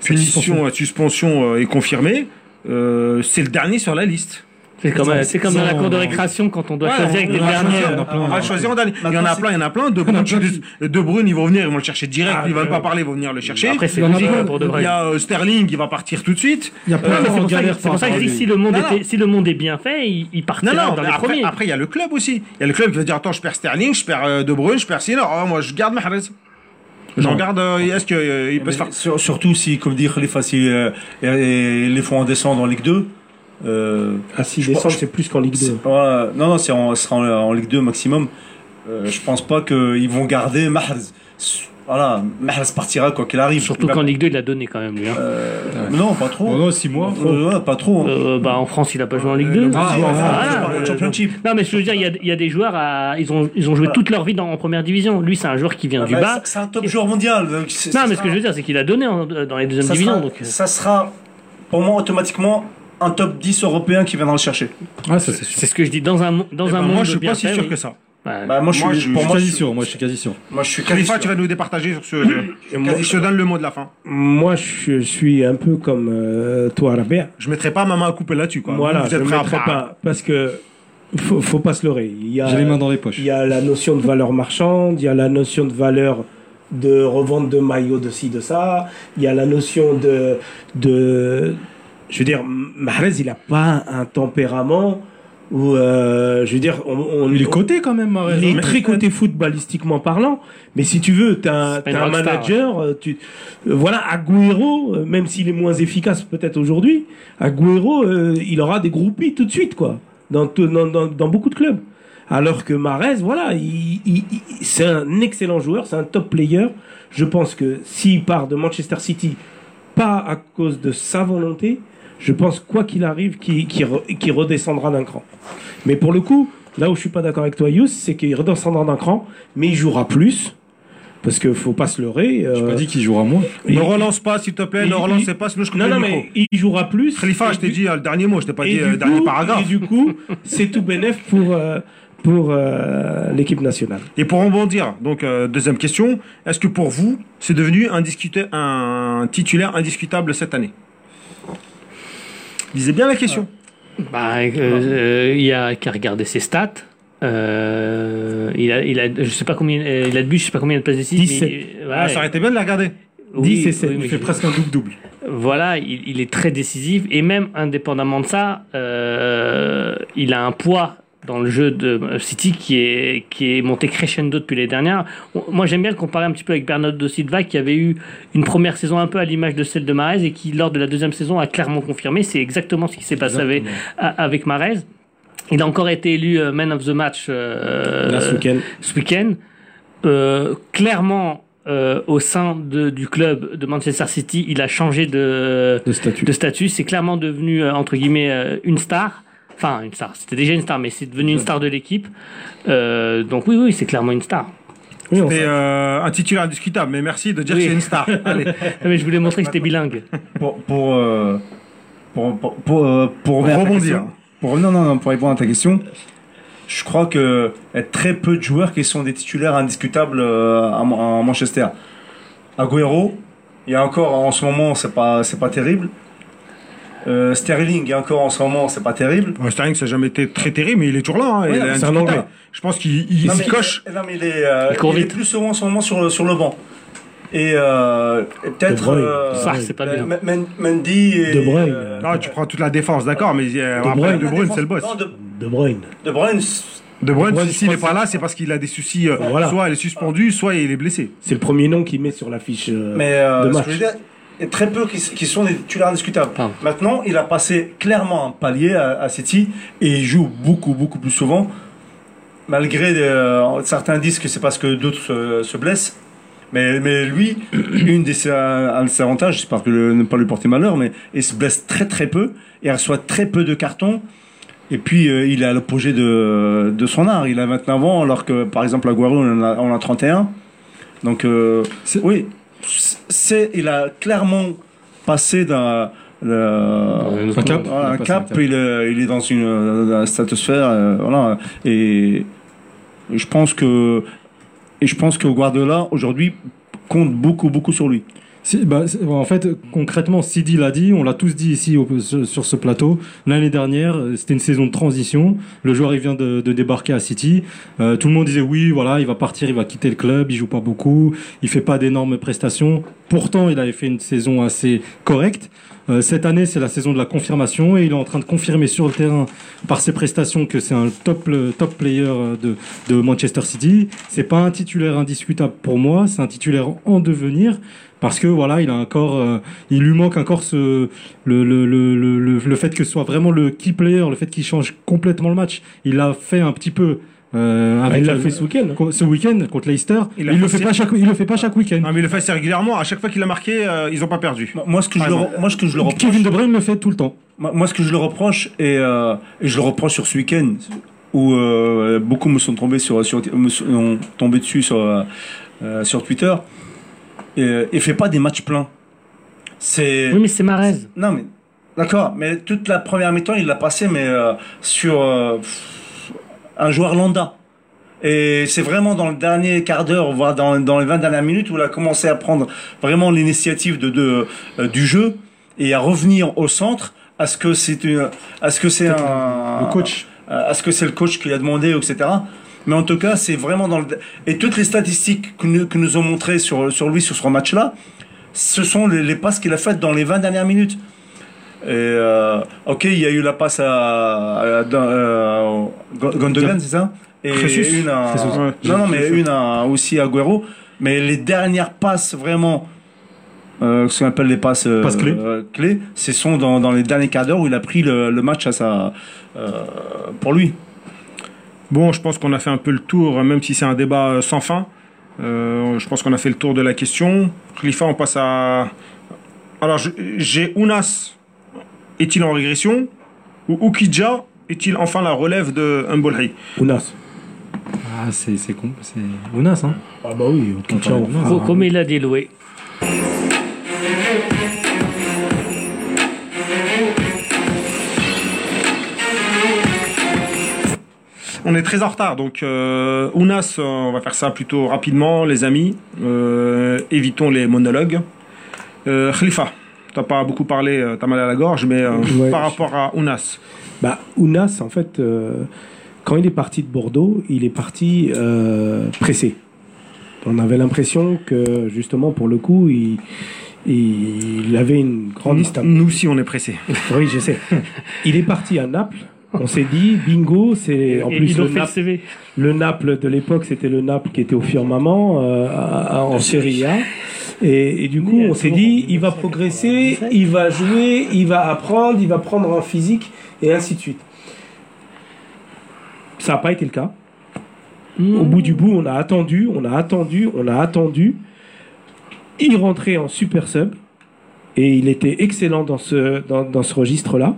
punition, euh, suspension euh, est confirmée, euh, c'est le dernier sur la liste. C'est comme, euh, c'est comme dans la cour de récréation quand on doit Ouais, choisir on- avec des derniers. choisir, il y en a plein. on va choisir en dernier. Il y en a plein, il y en a plein. De [laughs] Bruyne, ils vont venir, ils vont le chercher direct. Ah, ils veulent pas parler, ils vont venir le chercher. Après, c'est Il y en a logique pour de vrai. Il y a euh, Sterling, il va partir tout de suite. Il y a plein mais de c'est pour ça, galères que- c'est pour ça que je dis que si le monde était, si le monde est bien fait, il, partira non, dans les après, premiers. après, il y a le club aussi. Il y a le club qui va dire Attends, je perds Sterling, je perds euh, De Bruyne, je perds Sinner. Oh, moi, je garde Mahrez. J'en Non. garde. euh, Est-ce qu'il il peut se faire. sur- surtout si, comme dit Khalifa, si euh, et- et les font en descendre en Ligue 2. Euh, À 6 Je décembre, c'est plus qu'en Ligue 2. c'est- voilà. non, non, c'est en, ce sera en, en Ligue 2 maximum. Euh, je pense pas qu'ils vont garder Mahrez. Voilà, Mahrez partira quoi qu'il arrive. Surtout va- qu'en Ligue 2, il a donné quand même, lui. hein. Euh, non, pas trop. Oh non, 6 mois. Euh, ouais, pas trop. Euh, bah, en France, il a pas joué en Ligue 2. Ah, parle de Championship. Non, mais je veux dire, il y a, il y a des joueurs, à, ils, ont, ils ont joué Voilà. toute leur vie dans, en première division. Lui, c'est un joueur qui vient Ah du bah, bas. c'est- un top joueur mondial. donc Non, mais ce que je veux dire, c'est qu'il a donné en- dans les deuxièmes divisions. sera, Donc, ça sera pour moi automatiquement un top 10 européen qui viendra le chercher. Ah, ça c'est sûr. c'est ce que je dis. Dans un, dans Eh un ben, monde moi, je suis pas si sûr oui. que ça. Bah, moi, je suis, je- pour Je suis moi, quasi sûr, moi je suis quasi sûr. Moi, je suis quasi sûr. tu vas nous départager sur ce. [coughs] je, moi- je te donne le mot de la fin. Moi, je suis un peu comme euh, toi, Rabia. Je mettrai pas ma main à couper là-dessus, quoi. Voilà, Vous je êtes ne mettrai pas. Parce que faut, faut pas se leurrer. Il y a, J'ai les mains dans les poches. il y a la notion de valeur marchande, il y a la notion de valeur de revente de maillots de ci, de ça, il y a la notion de. de je veux dire, Mahrez, il n'a pas un tempérament où. euh, je veux dire, on, on- Il est coté quand même, Mahrez. il est hein. très côté footballistiquement parlant, mais si tu veux, tu as, pas une un manager, euh, tu, euh, voilà, Agüero, euh, même s'il est moins efficace peut-être aujourd'hui, Agüero, euh, il aura des groupies tout de suite, quoi, dans, dans, dans, dans beaucoup de clubs. Alors que Mahrez, voilà, il, il- il- c'est un excellent joueur, c'est un top player. Je pense que s'il part de Manchester City, pas à cause de sa volonté, je pense quoi qu'il arrive, qu'il qu'il re- qu'il redescendra d'un cran. Mais pour le coup, là où je suis pas d'accord avec toi, Yous, c'est qu'il redescendra d'un cran, mais il jouera plus. Parce qu'il faut pas se leurrer. J'ai euh, pas dit qu'il jouera moins. Ne relance pas, s'il te plaît, il- ne relance il- pas, sinon je coupe Non, le non, micro. mais il jouera plus. Khalifa, je t'ai du- dit euh, le dernier mot, je t'ai pas et dit euh, le dernier paragraphe. Et du coup, c'est tout bénef pour, euh, pour euh, l'équipe nationale. Et pour rebondir, donc euh, deuxième question, est-ce que pour vous, c'est devenu un titulaire indiscutable cette année? Lisez bien la question. Bah, euh, euh, il y a qu'à regarder ses stats. Euh, il a, il a, je sais pas combien, euh, il a de buts, je sais pas combien de passes décisives. 17. mais, euh, Ah, ouais. ça aurait été bien de la regarder. Oui, 10 et 7. oui, Il fait je- presque un double-double. Voilà, il, il est très décisif et même indépendamment de ça, euh, il a un poids dans le jeu de City qui est, qui est monté crescendo depuis les dernières. Moi, j'aime bien le comparer un petit peu avec Bernardo Silva qui avait eu une première saison un peu à l'image de celle de Mahrez et qui, lors de la deuxième saison, a clairement confirmé. C'est exactement ce qui s'est passé avec, avec Mahrez. Il a encore été élu euh, man of the match euh, Là, ce week-end. Euh, clairement, euh, au sein de- du club de Manchester City, il a changé de, de statut. de statut. C'est clairement devenu, euh, entre guillemets, euh, une star. Enfin, une star. C'était déjà une star, mais c'est devenu une star de l'équipe. Euh, donc oui, oui, c'est clairement une star. Oui, sait. euh, un titulaire indiscutable, mais merci de dire Oui. que c'est une star. [laughs] Allez. Mais je voulais montrer que j'étais bilingue. Pour, pour, euh, pour, pour, rebondir. Pour, non, non, non, pour répondre à ta question, je crois que il y a très peu de joueurs qui sont des titulaires indiscutables à, à Manchester. Agüero, il y a encore en ce moment, c'est pas, c'est pas terrible. Euh, Sterling, il encore en ce moment, c'est pas terrible. Ouais, Sterling, ça n'a jamais été très terrible, mais il est toujours là. hein, il est un. Anglais. Je pense qu'il il Non, s'y mais- coche. Non, mais il est, euh, Il court il est vite. plus souvent en ce moment sur le, sur le banc. Et, euh, et peut-être. Euh, Ça, c'est pas bien. Mendy et. De Bruyne. euh, Ah, tu prends toute la défense, d'accord, mais euh, De après, Bruyne. De Bruyne, c'est le boss. Non, de, De Bruyne. de Bruyne, De Bruyne, s'il n'est pas là, c'est- parce qu'il a des soucis. euh, Voilà. Soit il est suspendu, soit il est blessé. C'est le premier nom qu'il met sur l'affiche. euh, Mais euh, de ce match. que je veux dire, très peu qui, qui sont des titulaires indiscutables. Pardon. Maintenant, il a passé clairement un palier à, à City et il joue beaucoup, beaucoup plus souvent. Malgré euh, certains disent que c'est parce que d'autres se, se blessent. Mais, mais lui, [clears throat] une des un de ses avantages, c'est parce que le- ne pas lui porter malheur, mais il se blesse très très peu et il reçoit très peu de cartons. Et puis euh, il est à l'opposé de, de son art. Il a 29 ans, alors que par exemple Aguero on en a, on en a 31. Donc euh, oui, c'est il a clairement passé d'un le- Un cap. voilà, Il a un passé cap, un cap. Il, est, il est dans une euh, stratosphère, euh, voilà. Et, et je pense que et je pense que Guardiola aujourd'hui compte beaucoup beaucoup sur lui. Bah, en fait, concrètement, Sidi l'a dit, on l'a tous dit ici sur ce plateau. L'année dernière, euh, c'était une saison de transition. Le joueur, il vient de, débarquer à City. Euh, tout le monde disait oui, voilà, il va partir, il va quitter le club, il joue pas beaucoup, il fait pas d'énormes prestations. Pourtant, il avait fait une saison assez correcte. Euh, cette année, c'est la saison de la confirmation et il est en train de confirmer sur le terrain par ses prestations que c'est un top top player euh, de, de Manchester City. C'est pas un titulaire indiscutable pour moi, c'est un titulaire en devenir parce que voilà, il a encore, euh, il lui manque encore ce le le, le, le, le, le fait que ce soit vraiment le key player, le fait qu'il change complètement le match. Il l'a fait un petit peu. Euh, Ah, avec il l'a le- fait ce week-end. ce week-end contre Leicester. Il Il, a le fait pas chaque, il le fait pas chaque week-end. Non, mais il le fait assez régulièrement. À chaque fois qu'il a marqué, euh, ils n'ont pas perdu. Moi ce que je le, moi ce que je le reproche, Kevin De Bruyne le fait tout le temps. moi ce que je le reproche et, euh, et je le reproche sur ce week-end où euh, beaucoup me sont tombés sur, sur me sont tombés dessus sur sur Twitter. Et, euh, il fait pas des matchs pleins. C'est Oui, mais c'est Marez. Non, mais d'accord, mais toute la première mi-temps, il l'a passé, mais euh, sur euh, un joueur lambda. Et c'est vraiment dans le dernier quart d'heure, voire dans, dans les 20 dernières minutes, où il a commencé à prendre vraiment l'initiative de, de, euh, du jeu et à revenir au centre. À ce que c'est une, à ce que c'est un, Le coach. à ce que c'est le coach qui a demandé, etc. Mais en tout cas, c'est vraiment dans le. Et toutes les statistiques que nous, que nous ont montrées sur, sur lui, sur ce match-là, ce sont les, les passes qu'il a faites dans les 20 dernières minutes. Et euh, ok, il y a eu la passe à, à, à- euh, Gundogan, c'est ça? Et une à, Jesus, ouais. non, non, mais une à, aussi à Agüero. Mais les dernières passes vraiment, euh, ce qu'on appelle les passes, euh, clés. euh, clés, ce sont dans, dans les derniers quarts d'heure où il a pris le, le match à sa, euh, pour lui. Bon, je pense qu'on a fait un peu le tour, même si c'est un débat euh, sans fin. Euh, je pense qu'on a fait le tour de la question. Khalifa, on passe à. Alors, j'ai Ounas. Est-il en régression? Ou Oukidja est-il enfin la relève de Mbolhi Ounas. Ah, c'est c'est con, c'est Ounas, hein. Ah bah oui. Ounas. Co- Comme il a dit Loué. On est très en retard, donc euh, Ounas, euh, on va faire ça plutôt rapidement, les amis. Euh, évitons les monologues. Euh, Khalifa, t'as pas beaucoup parlé, euh, t'as mal à la gorge, mais euh, Ouais. par rapport à Ounas, Bah, Ounas, en fait, euh, quand il est parti de Bordeaux, il est parti euh, pressé. On avait l'impression que, justement, pour le coup, il, il avait une grande distance. nous aussi on est pressés. Oui, je sais. Il est parti à Naples. On s'est dit, bingo, c'est en Et plus le, fait le Naples, CV. le Naples de l'époque, c'était le Naples qui était au firmament euh, à- à- en Serie A. Et, et du coup, on s'est dit, il va progresser, il va jouer, il va apprendre, il va prendre un physique, et ainsi de suite. Ça n'a pas été le cas. Au bout du bout, on a attendu, on a attendu, on a attendu. Il rentrait en super sub et il était excellent dans ce, dans, dans ce registre-là.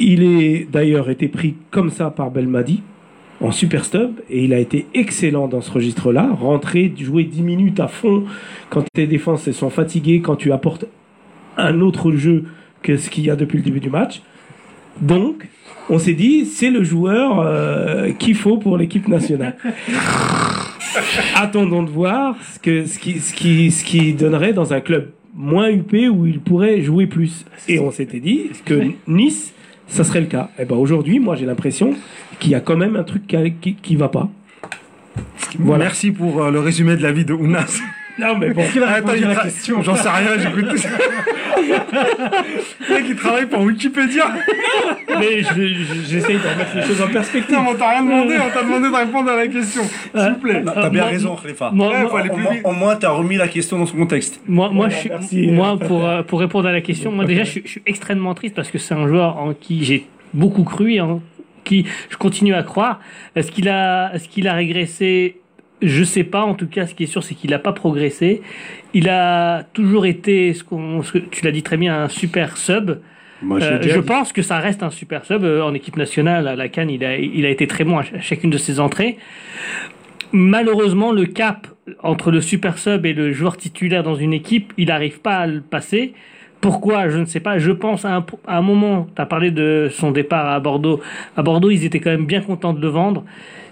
Il est d'ailleurs été pris comme ça par Belmadi en super sub et il a été excellent dans ce registre-là. Rentrer, jouer 10 minutes à fond quand tes défenses sont fatiguées, quand tu apportes un autre jeu que ce qu'il y a depuis le début du match. Donc, on s'est dit, c'est le joueur euh, qu'il faut pour l'équipe nationale. [laughs] Attendons de voir ce, que, ce, qui, ce, qui, ce qui donnerait dans un club moins huppé où il pourrait jouer plus. Et on s'était dit que Nice, ça serait le cas. Et ben aujourd'hui, moi j'ai l'impression qu'il y a quand même un truc qui, qui, qui va pas. Voilà. Merci pour euh, le résumé de la vie de Ounas. [laughs] Non mais pour qui va Attends, répondre il à la tra- question J'en sais rien, j'écoute tout [laughs] ça. le mec, il travaille pour Wikipédia. Mais je- je- j'essaye de remettre les choses en perspective. Non, mais on t'a rien demandé, on t'a demandé de répondre à la question. S'il vous plaît. T'as bien moi- raison, Khalifa. Moi, Ouais, moi- faut aller Au plus moins, vite. au moins, t'as remis la question dans son contexte. Moi, moi, Ouais, je suis, merci. moi pour, euh, pour répondre à la question, moi déjà, je, suis- je suis extrêmement triste parce que c'est un joueur en qui j'ai beaucoup cru et en qui je continue à croire. Est-ce qu'il a, est-ce qu'il a régressé Je sais pas. En tout cas, ce qui est sûr, c'est qu'il n'a pas progressé. Il a toujours été, ce qu'on, ce que tu l'as dit très bien, un super sub. Moi, Euh, je pense que ça reste un super sub Euh, en équipe nationale à la Cannes. Il a, il a été très bon à chacune de ses entrées. Malheureusement, le cap entre le super sub et le joueur titulaire dans une équipe, il n'arrive pas à le passer. Pourquoi? Je ne sais pas. Je pense à un, à un moment, tu as parlé de son départ à Bordeaux. À Bordeaux, ils étaient quand même bien contents de le vendre.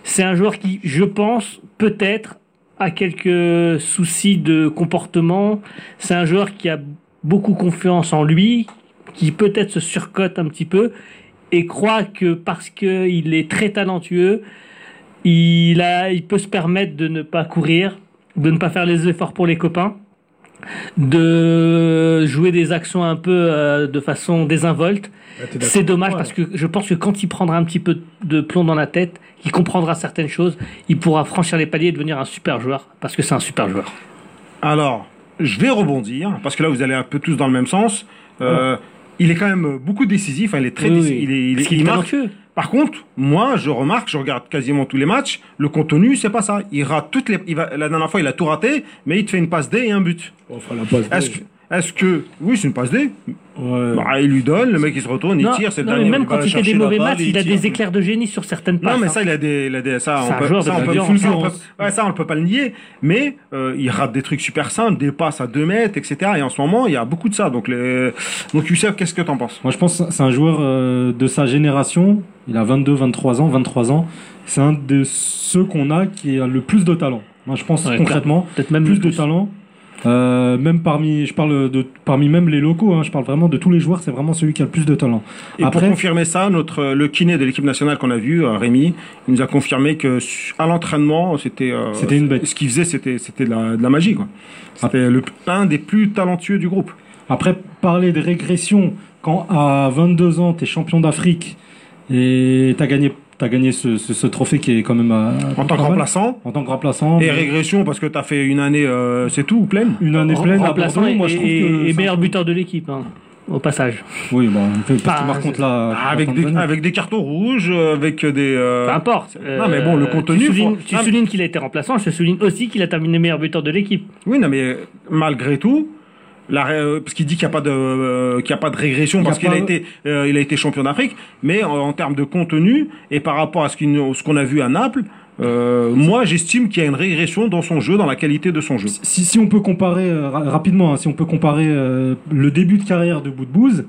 C'est un joueur qui, je pense, peut-être a quelques soucis de comportement. C'est un joueur qui a beaucoup confiance en lui, qui peut-être se surcote un petit peu et croit que parce qu'il est très talentueux, il, a, il peut se permettre de ne pas courir, de ne pas faire les efforts pour les copains, de jouer des actions un peu euh, de façon désinvolte. C'est dommage parce que je pense que quand il prendra un petit peu de plomb dans la tête, qu'il comprendra certaines choses, il pourra franchir les paliers et devenir un super joueur parce que c'est un super joueur. Alors, je vais rebondir, parce que là, vous allez un peu tous dans le même sens. Euh, Il est quand même beaucoup décisif, hein, il est très Oui, décisif, oui. il est, il est- Parce qu'il il est marque. Par contre, moi, je remarque, je regarde quasiment tous les matchs, le contenu, c'est pas ça. Il rate toutes les, il va, la dernière fois, il a tout raté, mais il te fait une passe D et un but. Enfin, la passe Est-ce que, est-ce que, oui, c'est une passe D. Ouais. Bah, il lui donne, le mec il se retourne, il tire, c'est le non, dernier. même quand il fait des mauvais balle matchs, il a des éclairs de génie sur certaines passes. Non, mais hein. ça, il a des, il a des, ça, on peut, ça, on peut, fulgurance. ça, on peut- ouais, ça, on peut pas le nier. Mais, euh, il rate des trucs super simples, des passes à 2 mètres, etc. Et en ce moment, il y a beaucoup de ça. Donc, les, donc, Youssef, qu'est-ce que t'en penses? Moi, je pense que c'est un joueur euh, de sa génération. Il a 22, 23 ans, 23 ans. C'est un de ceux qu'on a qui a le plus de talent. Moi, je pense Ouais, concrètement, Peut-être même plus le de talent. Euh, même parmi, je parle de parmi même les locaux, hein, je parle vraiment de tous les joueurs, c'est vraiment celui qui a le plus de talent. Et Après- pour confirmer ça, notre le kiné de l'équipe nationale qu'on a vu, euh, Rémi, il nous a confirmé que à l'entraînement, c'était euh, C'était une bête. Ce qu'il faisait, c'était c'était de la, de la magie quoi. C'était le un des plus talentueux du groupe. Après, parler de régression quand à 22 ans, tu es champion d'Afrique et tu as gagné, as gagné ce, ce- ce trophée qui est quand même à- En tant que remplaçant En tant que remplaçant. et mais régression parce que tu as fait une année, euh, c'est tout, pleine. Une année pleine à remplaçant Bordeaux, et, moi je trouve et- que. et ça- meilleur buteur de l'équipe, hein, au passage. Oui, bon, parce que par contre là. Ah, avec, des, avec des cartons rouges, euh, avec des. euh, Peu importe. Non, mais bon, le Euh, contenu, Tu soulignes, faut- Ah, mais- soulignes qu'il a été remplaçant, je souligne aussi qu'il a terminé meilleur buteur de l'équipe. Oui, non, mais malgré tout, la, euh, parce qu'il dit qu'il n'y a pas de, euh, qu'il y a pas de régression parce qu'il a été, euh, il a été champion d'Afrique, mais en, en termes de contenu et par rapport à ce nous- ce qu'on a vu à Naples, euh, moi j'estime qu'il y a une régression dans son jeu, dans la qualité de son jeu. Si, si on peut comparer euh, ra- rapidement, hein, si on peut comparer euh, le début de carrière de Boudbouz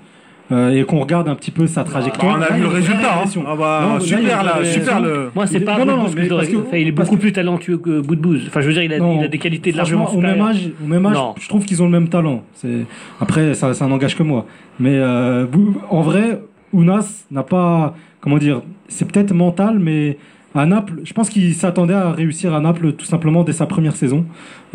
euh, et qu'on regarde un petit peu sa trajectoire. on a vu le résultat. hein. régression. Ah bah, Non, super là, super le. Moi, c'est Il- pas non, non, mais parce que- enfin, il est beaucoup que- plus talentueux que Boudbouz. Enfin, je veux dire, il a, Non, il a des qualités largement franchement, au même supérieures. âge, au même âge je trouve qu'ils ont le même talent. C'est après ça, ça n'engage que moi. Mais euh, en vrai, Ounas n'a pas, comment dire, c'est peut-être mental, mais à Naples, je pense qu'il s'attendait à réussir à Naples tout simplement dès sa première saison.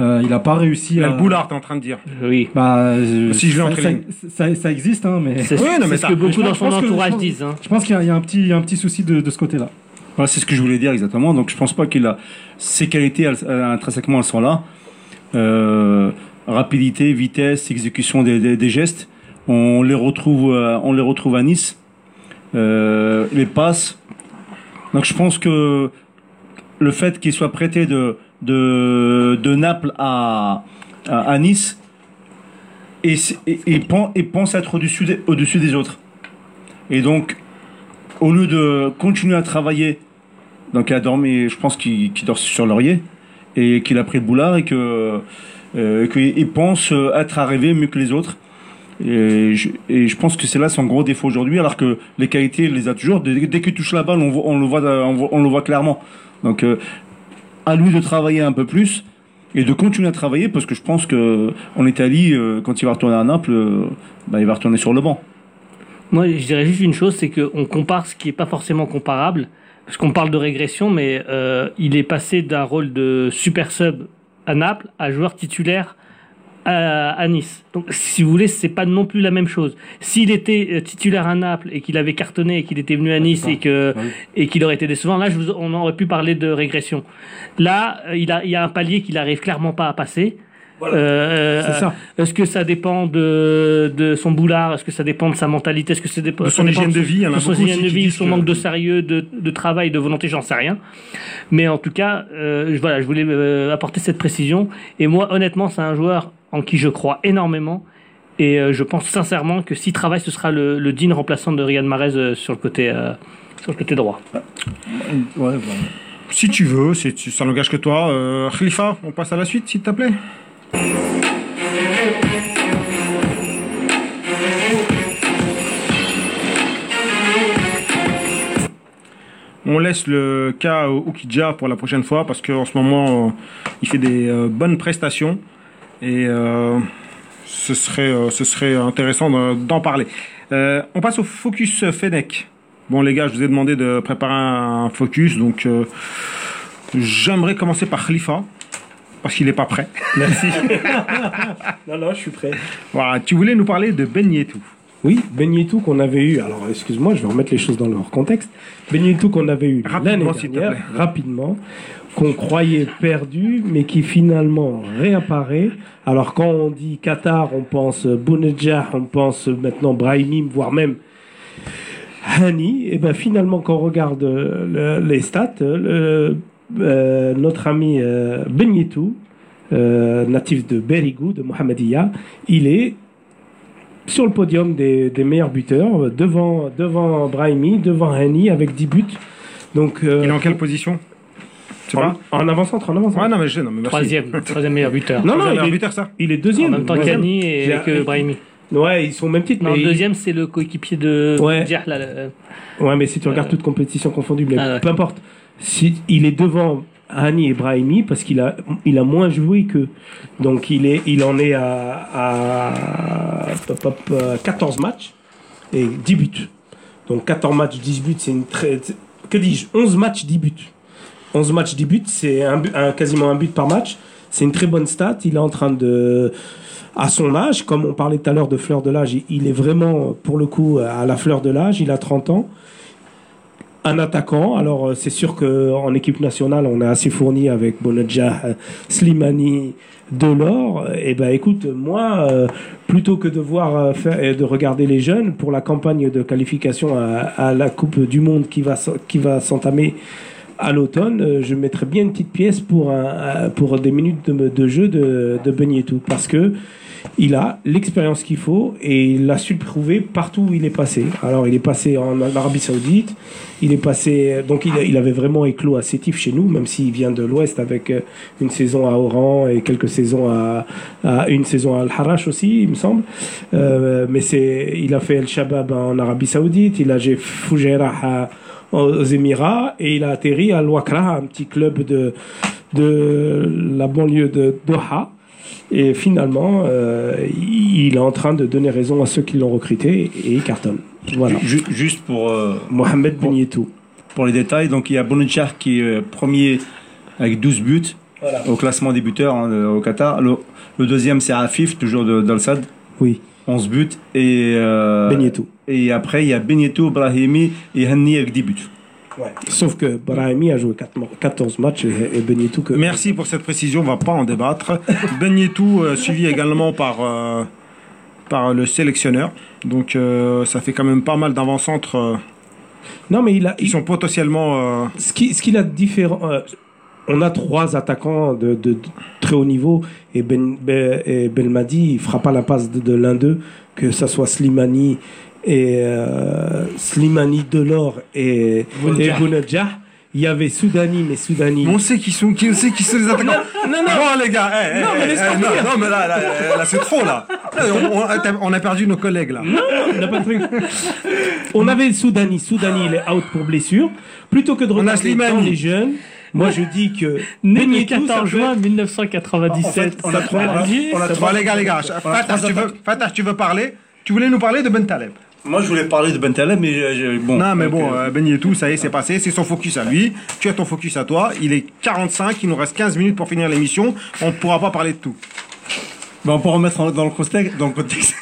Euh, il n'a pas réussi à. a le boulard, t'es en train de dire. Oui. Bah, euh, Si je vais entrer ça, ça- ça existe, hein, mais C'est Oui, non, mais c'est ce ça- que beaucoup dans son que- entourage je pense- disent. hein. je pense qu'il y, a- il y a un petit, il y a un petit souci de, de ce côté-là. Voilà, c'est ce que je voulais dire exactement. Donc je pense pas qu'il a ses qualités elles- elles, intrinsèquement elles sont là. Euh, rapidité, vitesse, exécution des, des- des gestes. On les retrouve, euh, on les retrouve à Nice. Euh, les passes. Donc je pense que le fait qu'il soit prêté de Naples à, Nice et, et, et pen- et pense être au-dessus des, autres. Et donc au lieu de continuer à travailler, donc il a dormi, je pense qu'il qu'il dort sur laurier, et qu'il a pris le boulard et euh, qu'il il pense être arrivé mieux que les autres. Et je, pense que c'est là son gros défaut aujourd'hui, alors que les qualités, il les a toujours. Dès, qu'il touche la balle, on, le voit, on, le voit clairement. Donc, euh, à lui de travailler un peu plus et de continuer à travailler, parce que je pense que en Italie, euh, quand il va retourner à Naples, euh, bah, il va retourner sur le banc. Moi, je dirais juste une chose, c'est qu'on compare ce qui n'est pas forcément comparable. Parce qu'on parle de régression, mais il est passé d'un rôle de super sub à Naples à joueur titulaire à, à Nice. Donc, si vous voulez, c'est pas non plus la même chose. S'il était euh, titulaire à Naples et qu'il avait cartonné et qu'il était venu à Nice et que Oui. et qu'il aurait été décevant, là, je vous- on aurait pu parler de régression. Là, euh, il a il y a un palier qu'il arrive clairement pas à passer. Euh, C'est ça. Est-ce que ça dépend de, de son boulard? Est-ce que ça dépend de sa mentalité? Est-ce que ça dépend De son hygiène de vie, de son hygiène de vie, son que- manque de sérieux, de, de travail, de volonté, j'en sais rien. Mais en tout cas, euh, je- voilà, je voulais euh, apporter cette précision. Et moi, honnêtement, c'est un joueur en qui je crois énormément. Et euh, je pense sincèrement que s'il travaille, ce sera le, le digne remplaçant de Riyad Mahrez euh, sur le côté euh, sur le côté droit. Ouais, Si tu veux, c'est, tu- ça n'engage que toi. Euh, Khalifa, on passe à la suite, s'il te plaît. On laisse le cas au Oukidja pour la prochaine fois parce qu'en ce moment, il fait des bonnes prestations et euh, ce, serait, euh, ce serait intéressant d'en- parler. Euh, on passe au focus Fennec. Bon, les gars, je vous ai demandé de préparer un focus, donc euh, j'aimerais commencer par Khalifa parce qu'il n'est pas prêt. [laughs] Merci. [laughs] non, non, je suis prêt. Voilà, tu voulais nous parler de Ben Yedou. Oui, Ben Yedou qu'on avait eu. Alors, excuse-moi, je vais remettre les choses dans leur contexte. Ben Yedou qu'on avait eu l'année dernière, rapidement, qu'on croyait perdu, mais qui finalement réapparaît. Alors, quand on dit Qatar, on pense Bounedjah, on pense maintenant Brahimi, voire même Hani. Et ben finalement, quand on regarde le- les stats, euh, notre ami euh, Ben Yedou, euh, natif de Berigou, de Mohamedia, il est sur le podium des, meilleurs buteurs, devant, devant Brahimi, devant Hani, avec 10 buts. Donc, euh, Il est en quelle position? En, en avant-centre, en avant-centre. Ouais, non, mais je non, mais merci. Troisième, troisième meilleur buteur. Non, non, il est, buteur, ça. il est En deuxième. même temps qu'Ani et que Brahimi. Ouais, ils sont au même titre. Non, mais le deuxième, c'est le coéquipier de Ouais. Diah, là, le- Ouais, mais si tu regardes Euh, toutes compétitions confondues, mais ah peu importe. Si il est devant Hani Ibrahimi parce qu'il a, il a moins joué que. Donc il, est, il en est à, à, pop, pop, euh, 14 matchs et 10 buts. Donc 14 matchs, 10 buts, c'est une très. Que dis-je 11 matchs, 10 buts. 11 matchs, 10 buts, c'est un, quasiment un but par match. C'est une très bonne stat. Il est en train de. À son âge, comme on parlait tout à l'heure de fleur de l'âge, il- est vraiment, pour le coup, à la fleur de l'âge. Il a 30 ans un attaquant. Alors euh, c'est sûr que en équipe nationale, on est assez fourni avec Bonadja, euh, Slimani, Delors. Et ben écoute, moi, euh, plutôt que de voir faire de regarder les jeunes pour la campagne de qualification à, à la Coupe du Monde qui va s'entamer à l'automne, euh, je mettrais bien une petite pièce pour pour des minutes de, jeu de de Ben Yedou, parce que il a l'expérience qu'il faut et il l'a su le prouver partout où il est passé. Alors il est passé en Arabie Saoudite, il est passé donc il, avait vraiment éclos à Sétif chez nous, même s'il vient de l'Ouest avec euh, une saison à Oran et quelques saisons à, une saison à Al Harash aussi, il me semble. Euh, mais c'est il a fait El Shabab en Arabie Saoudite, il a fait Fujairah aux Émirats et il a atterri à Wakra, un petit club de de la banlieue de Doha. Et finalement, euh, il est en train de donner raison à ceux qui l'ont recruté et il cartonne. Voilà. Ju- Juste pour, euh, Mohamed Ben Yetou. pour les détails, donc il y a Bonachar qui est euh, premier avec 12 buts au classement des buteurs hein, au Qatar. Le, le deuxième c'est Afif, toujours d'Al-Sad, Oui, 11 buts. Et, euh. Et après il y a Benyetou, Brahimi et Hanni avec 10 buts. Sauf que Brahimi a joué 4 14 matchs et, et Ben Yetou que. Merci pour cette précision, on va pas en débattre. [laughs] Ben Yetou, euh, suivi également par, euh, par le sélectionneur. Donc euh, ça fait quand même pas mal d'avant-centres euh, Non, mais il a. qui il- sont potentiellement... euh, ce qui, ce qu'il a de différent. euh, on a trois attaquants de, de- de très haut niveau et Ben, ben et Belmadi il fera pas la passe de, de l'un d'eux, que ça soit Slimani et euh, Slimani Delors et et. Il y avait Soudani, mais Soudani. on sait qui sont, qui, on sait qui sont les attaquants. non, non. Bon les gars, eh, Non, mais eh, eh, non, non, mais là, là, là, c'est trop là. On, on- on a perdu nos collègues là. Non, on n'a pas de truc. On avait Soudani. Soudani, il est out pour blessure. Plutôt que de regarder dans les jeunes, moi je dis que Né le Yetou, ça 14 peut juin être- 1997. on a trois- on a- trois- les gars, les gars, Fatah, tu veux, Fatah, tu veux parler? Tu voulais nous parler de Ben Taleb Moi je voulais parler de Ben Taleb, mais euh, je- bon. Non, mais bon, euh, Ben Yetou, ça y est, c'est passé. C'est son focus à lui. Tu as ton focus à toi. Il est 45. Il nous reste 15 minutes pour finir l'émission. On ne pourra pas parler de tout. Bon, pour remettre en- dans le contexte, dans le contexte.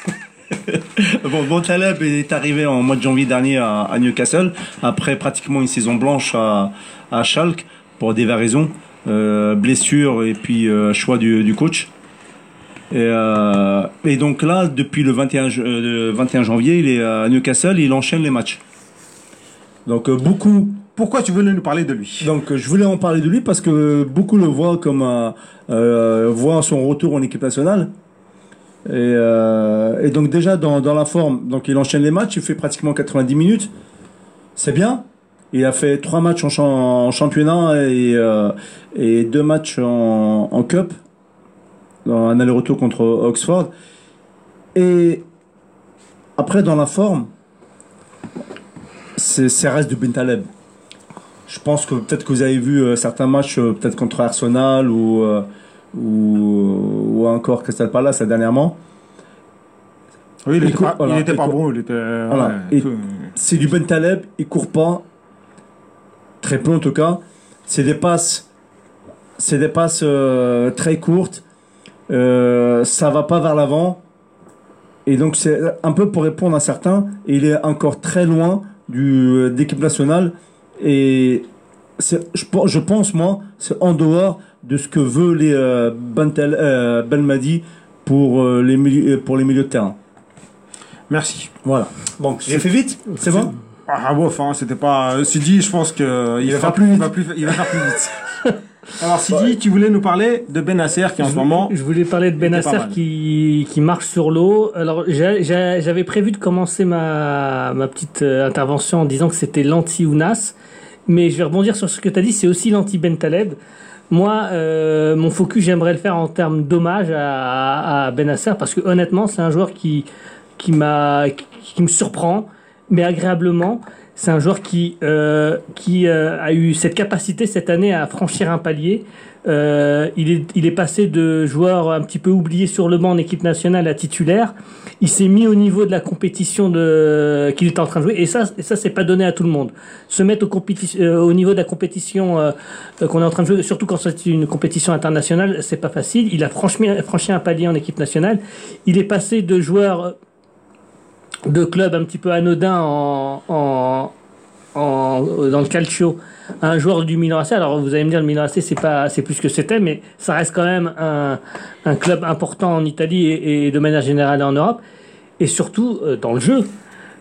[laughs] bon, Bon Taleb est arrivé en mois de janvier dernier à, à Newcastle après pratiquement une saison blanche à, à Schalke pour diverses raisons, euh, blessure et puis euh, choix du, du coach. Et, euh, et donc là, depuis le 21, ju- euh, le 21 janvier, il est à Newcastle, et il enchaîne les matchs. Donc euh, beaucoup Pourquoi tu voulais nous parler de lui? Donc je voulais en parler de lui parce que beaucoup le voient comme euh, voient son retour en équipe nationale. Et, euh, et donc déjà dans, dans la forme, donc il enchaîne les matchs, il fait pratiquement 90 minutes. C'est bien. Il a fait trois matchs en, champ- en championnat et, et deux matchs en, en cup, dans un aller-retour contre Oxford. Et après dans la forme, c'est c'est reste de Bentaleb. Je pense que peut-être que vous avez vu euh, certains matchs, euh, peut-être contre Arsenal ou, euh, ou, ou encore Crystal Palace dernièrement. Oui, il Et était cou- pas, voilà, il était pas bon. Il était. Voilà. ouais, C'est du Ben Taleb, il court pas, très peu en tout cas. C'est des passes, c'est des passes très courtes. Euh, ça va pas vers l'avant. Et donc c'est un peu pour répondre à certains. Et il est encore très loin du d'équipe nationale. Et c'est- je, je pense moi, c'est en dehors de ce que veut les euh, Bentel- euh, Belmadi pour euh, les milieux pour les milieux de terrain. Merci. Voilà. Bon, j'ai fait vite, c'est bon? Ah, bon, enfin, c'était pas. euh, Sidi, je pense que il, va fera faire plus il vite. va plus, il va faire plus vite. Alors, Sidi, tu voulais nous parler de Ben Nasser qui en ce moment. Je voulais parler de Ben était pas Nasser mal. qui, qui marche sur l'eau. Alors, j'avais prévu de commencer ma, ma petite euh, intervention en disant que c'était l'anti-Ounas. Mais je vais rebondir sur ce que tu as dit, c'est aussi l'anti-Ben Taleb. Moi, euh, mon focus, j'aimerais le faire en termes d'hommage à, à Ben Nasser parce que honnêtement, c'est un joueur qui, qui, m'a, qui, qui me surprend. mais agréablement. C'est un joueur qui, euh, qui euh, a eu cette capacité cette année à franchir un palier. Euh, il, est, il est passé de joueur un petit peu oublié sur le banc en équipe nationale à titulaire. Il s'est mis au niveau de la compétition de, qu'il était en train de jouer. Et ça, et ça c'est pas donné à tout le monde. Se mettre au, euh, au niveau de la compétition euh, euh, qu'on est en train de jouer, surtout quand c'est une compétition internationale, c'est pas facile. Il a franchi, franchi un palier en équipe nationale. Il est passé de joueur de club un petit peu anodin en, en, en- dans le calcio un joueur du Milan AC. Alors vous allez me dire le Milan AC c'est pas c'est plus que c'était, mais ça reste quand même un, un club important en Italie et, et de manière générale en Europe. Et surtout euh, dans le jeu.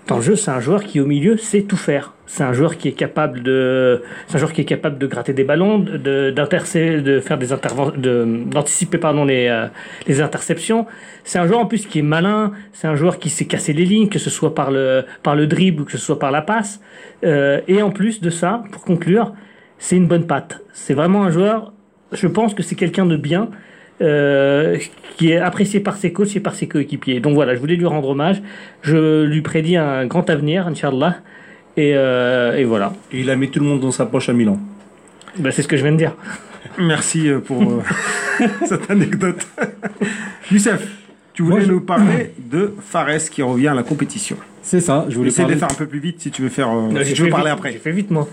Dans le jeu, c'est un joueur qui au milieu sait tout faire. C'est un joueur qui est capable de, c'est un joueur qui est capable de gratter des ballons, de de faire des interventions, de d'anticiper pardon les euh, les interceptions. C'est un joueur en plus qui est malin. C'est un joueur qui sait casser les lignes, que ce soit par le par le dribble ou que ce soit par la passe. Euh, et en plus de ça, pour conclure, c'est une bonne patte. C'est vraiment un joueur. Je pense que c'est quelqu'un de bien. Euh, qui est apprécié par ses coachs et par ses coéquipiers. Donc voilà, je voulais lui rendre hommage. Je lui prédis un grand avenir, Inch'Allah. Et, euh, et voilà. Et il a mis tout le monde dans sa poche à Milan. Ben, c'est ce que je viens de dire. [laughs] Merci euh, pour euh, [laughs] cette anecdote. [laughs] Youssef, tu voulais Moi, je- nous parler de Fares qui revient à la compétition. C'est ça, je voulais Essaye de parler. faire un peu plus vite si tu veux faire. euh, Non, si tu veux parler vite, après. J'ai fait vite, moi.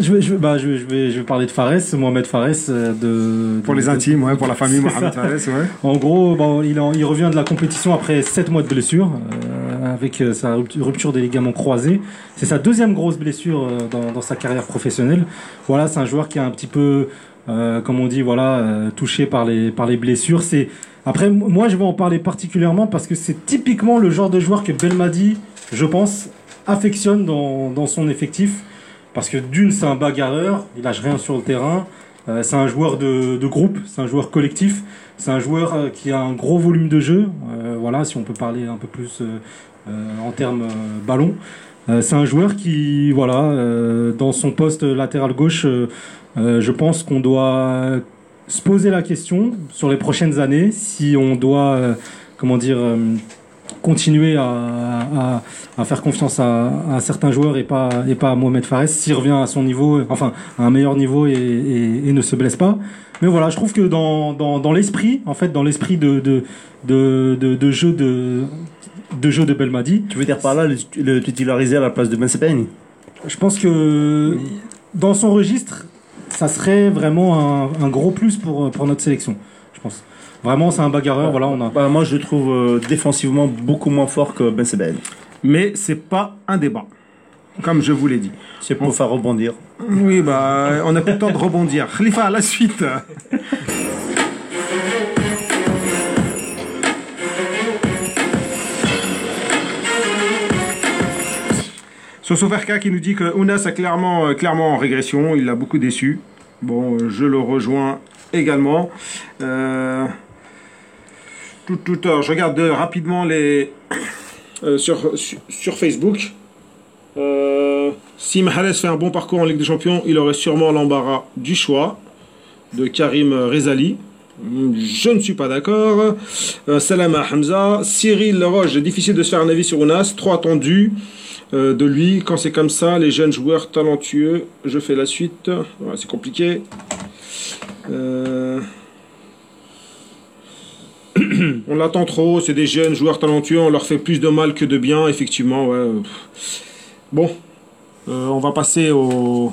Je vais, je, vais- bah, je, vais, je, vais, je vais parler de Fares, Mohamed Fares. euh, De, Pour les intimes, ouais, pour la [laughs] famille Mohamed. Fares, ouais. En gros, bon, il, en- il revient de la compétition après 7 mois de blessure, euh, avec euh, sa ruptu- rupture des ligaments croisés. C'est sa deuxième grosse blessure euh, dans, dans sa carrière professionnelle. Voilà, c'est un joueur qui est un petit peu, euh, comme on dit, voilà, euh, touché par les, par les blessures. C'est après, moi, je vais en parler particulièrement parce que c'est typiquement le genre de joueur que Belmadi, je pense, affectionne dans, dans son effectif. Parce que d'une, c'est un bagarreur, il lâche rien sur le terrain. Euh, c'est un joueur de, groupe, c'est un joueur collectif. C'est un joueur euh, qui a un gros volume de jeu. Euh, voilà, si on peut parler un peu plus en termes ballon. C'est un joueur qui, voilà, dans son poste latéral gauche, je pense qu'on doit se poser la question sur les prochaines années si on doit, comment dire, continuer à, à, à faire confiance à, à certains joueurs et pas, et pas à Mohamed Fares s'il revient à son niveau, enfin à un meilleur niveau et, et, et ne se blesse pas. Mais voilà, je trouve que dans, dans, dans l'esprit, en fait, dans l'esprit de, de, de, de, de jeu de, de jeu de Belmadi, Tu veux dire par là le, le titulariser à la place de Ben Sebaini? Je pense que dans son registre, ça serait vraiment un, un gros plus pour, pour notre sélection. Je pense. Vraiment, c'est un bagarreur. Voilà, on a. bah, Moi, je le trouve euh, défensivement beaucoup moins fort que Ben Sebaini. Mais c'est pas un débat. Comme je vous l'ai dit. C'est pour faire rebondir. Oui, bah, on a plus le temps de rebondir. [laughs] Khalifa, à la suite. Sosoverka qui nous dit que Ounas a clairement, euh, clairement en régression, il l'a beaucoup déçu. Bon, euh, je le rejoins également. Euh, tout, alors, je regarde euh, rapidement les [coughs] euh, sur, sur, Facebook. Euh, si Mahrez fait un bon parcours en Ligue des Champions, il aurait sûrement l'embarras du choix de Karim Rezali. Je ne suis pas d'accord. Euh, Salama Hamza. Cyril Leroche, difficile de se faire un avis sur Ounas. Trop attendu euh, de lui. Quand c'est comme ça, les jeunes joueurs talentueux. Je fais la suite. C'est compliqué. Euh, on l'attend trop. C'est des jeunes joueurs talentueux. On leur fait plus de mal que de bien. Effectivement, ouais. Bon, euh, on va passer au.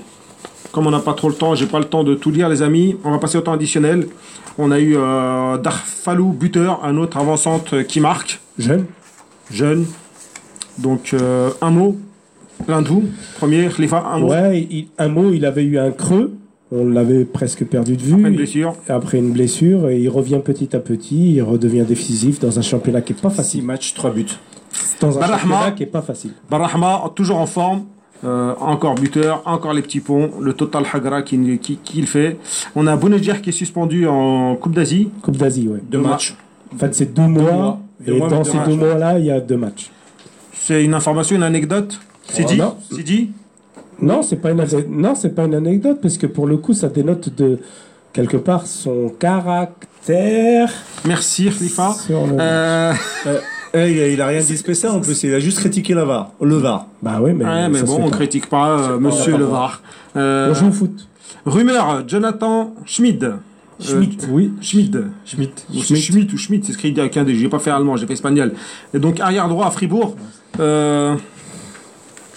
Comme on n'a pas trop le temps, j'ai pas le temps de tout lire, les amis. On va passer au temps additionnel. On a eu euh, Darfalou, buteur, un autre avant-centre euh, qui marque, Jeune jeune. Donc, euh, un mot, l'un de vous, premier, Khalifa, un mot. Ouais, il- un mot, il avait eu un creux. On l'avait presque perdu de vue. Après une blessure. Après une blessure, et il revient petit à petit, il redevient décisif dans un championnat qui est pas 6 facile. matchs, 3 buts. Dans un championnat qui est pas facile. Barahma, toujours en forme. Euh, encore buteur, encore les petits ponts, le total Hagra qui, qui, qui le fait. On a Bounedjah qui est suspendu en Coupe d'Asie. Coupe d'Asie, ouais. Deux matchs. En fait, c'est deux, mois. mois. Et mois, dans deux ces matchs, deux mois-là, il y a deux matchs. C'est une information, une anecdote C'est dit. C'est dit Non, c'est pas une non, c'est pas une anecdote parce que pour le coup, ça dénote de quelque part son caractère. Merci Khalifa. le- Euh, [laughs] Eh, il, a, rien dit de spécial en plus, il a juste critiqué la VAR, le VAR. Bah ouais, mais, Ouais, bon, on pas. critique pas euh, Monsieur pas le VAR. Euh, foot. rumeur, Jonathan Schmid. Euh, Schmidt. oui, Schmid. Schmidt. C'est Schmidt ou Schmidt, c'est écrit avec un D. J'ai pas fait allemand, j'ai fait espagnol. Et donc arrière droit à Fribourg. Euh,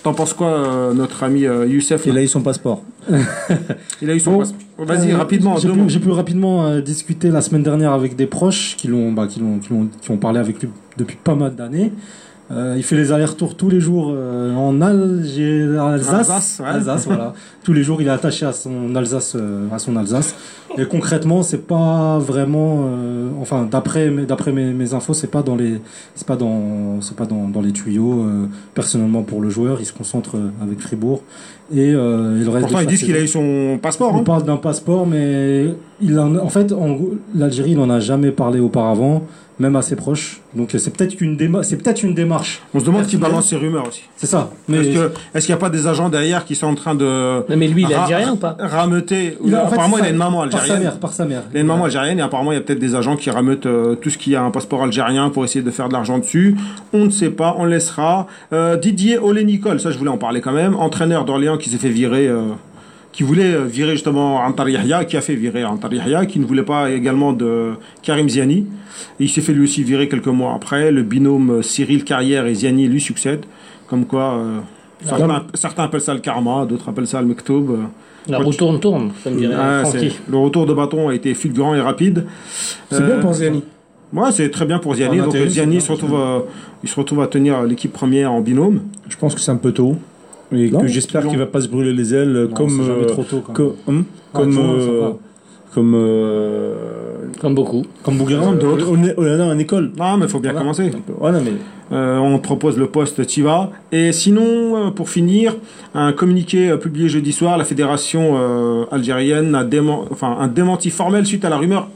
T'en penses quoi, euh, notre ami euh, Youssef Il a eu son passeport. [laughs] Il a eu son Bon. passe- Vas-y, Euh, rapidement, J'ai pu, rapidement euh, discuter la semaine dernière avec des proches qui l'ont, bah, qui l'ont, qui l'ont- qui ont parlé avec lui depuis pas mal d'années. Euh, il fait les allers-retours tous les jours euh, en Algé- Alsace. Alsace, ouais. Alsace, voilà. [laughs] tous les jours, il est attaché à son Alsace, euh, à son Alsace. Et concrètement, c'est pas vraiment, euh, enfin, d'après mes- d'après mes, mes infos, c'est pas dans les, c'est pas dans, c'est pas dans, dans les tuyaux. euh, personnellement, pour le joueur, il se concentre euh, avec Fribourg et euh, il reste. Pourtant, ils disent qu'il a eu son passeport. On hein. parle d'un passeport, mais il en, en fait, l'Algérie, il n'en a jamais parlé auparavant, même à ses proches. Donc c'est peut-être qu'une déma- c'est peut-être une démarche. On se demande qui balance ces rumeurs aussi. C'est ça. Mais Est-ce que- est-ce qu'il n'y a pas des agents derrière qui sont en train de Non, mais lui, il est ra- algérien ou pas? rameuter Il a- en fait, Apparemment, c'est il a une maman par sa algérienne. mère, par sa mère. Il a une maman algérienne et apparemment il y a peut-être des agents qui rameutent euh, tout ce qui a un passeport algérien pour essayer de faire de l'argent dessus. On ne sait pas, on laissera. Euh, Didier Olé-Nicole, ça je voulais en parler quand même, entraîneur d'Orléans qui s'est fait virer, euh, qui voulait euh, virer justement Antar Yahya, qui a fait virer Antar Yahya, qui ne voulait pas également de Karim Ziani. Et il s'est fait lui aussi virer quelques mois après. Le binôme euh, Cyril Carrière et Ziani lui succèdent. Comme quoi, euh, certains, certains appellent ça le karma, d'autres appellent ça le mektoub. La roue tourne, tourne, ça me dirait c'est- le retour de bâton a été fulgurant et rapide. C'est Euh, bien pour Ziani. Ouais, c'est très bien pour Ziani. Donc Ziani c'est se retrouve, à, il se retrouve à tenir l'équipe première en binôme. Je pense que c'est un peu tôt. Et Non, que j'espère qu'il va pas se brûler les ailes Non, comme. euh, trop tôt. Quand hum, Ah, comme. euh, comme. euh, Comme beaucoup. Comme Bouguerin, euh, on est on est en école. Non, mais il faut bien Voilà. commencer. Voilà, mais. Euh, on propose le poste Tiva. Et sinon, euh, pour finir, un communiqué euh, publié jeudi soir, la fédération euh, algérienne a dément- enfin, un démenti formel suite à la rumeur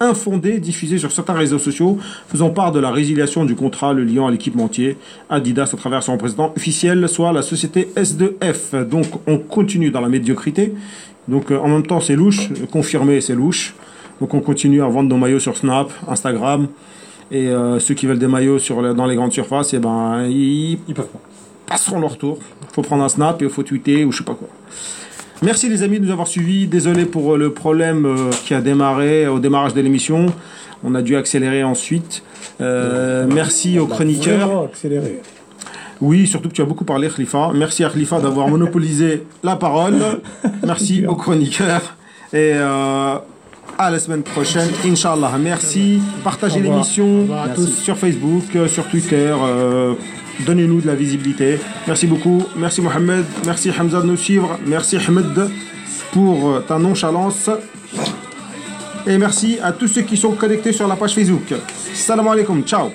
infondée diffusée sur certains réseaux sociaux faisant part de la résiliation du contrat le liant à l'équipementier Adidas à travers son président officiel, soit la société S2F. Donc on continue dans la médiocrité. Donc euh, en même temps c'est louche, confirmé c'est louche. Donc on continue à vendre nos maillots sur Snap, Instagram. Et euh, ceux qui veulent des maillots sur le- dans les grandes surfaces, et ben, ils ils peuvent pas. passeront leur tour. faut prendre un snap et faut tweeter ou je sais pas quoi. Merci les amis de nous avoir suivis. Désolé pour euh, le problème euh, qui a démarré au démarrage de l'émission. On a dû accélérer ensuite. Euh, merci aux chroniqueurs. Accéléré. Oui, surtout que tu as beaucoup parlé, Khalifa. Merci à Khalifa d'avoir [laughs] monopolisé la parole. Merci aux chroniqueurs. Et euh, à la semaine prochaine, Inch'Allah. Merci. Partagez l'émission revoir à tous. sur Facebook, sur Twitter. euh, Donnez-nous de la visibilité. Merci beaucoup. Merci Mohamed. Merci Hamza de nous suivre. Merci Ahmed pour euh, ta nonchalance. Et merci à tous ceux qui sont connectés sur la page Facebook. Salam alaikum. Ciao.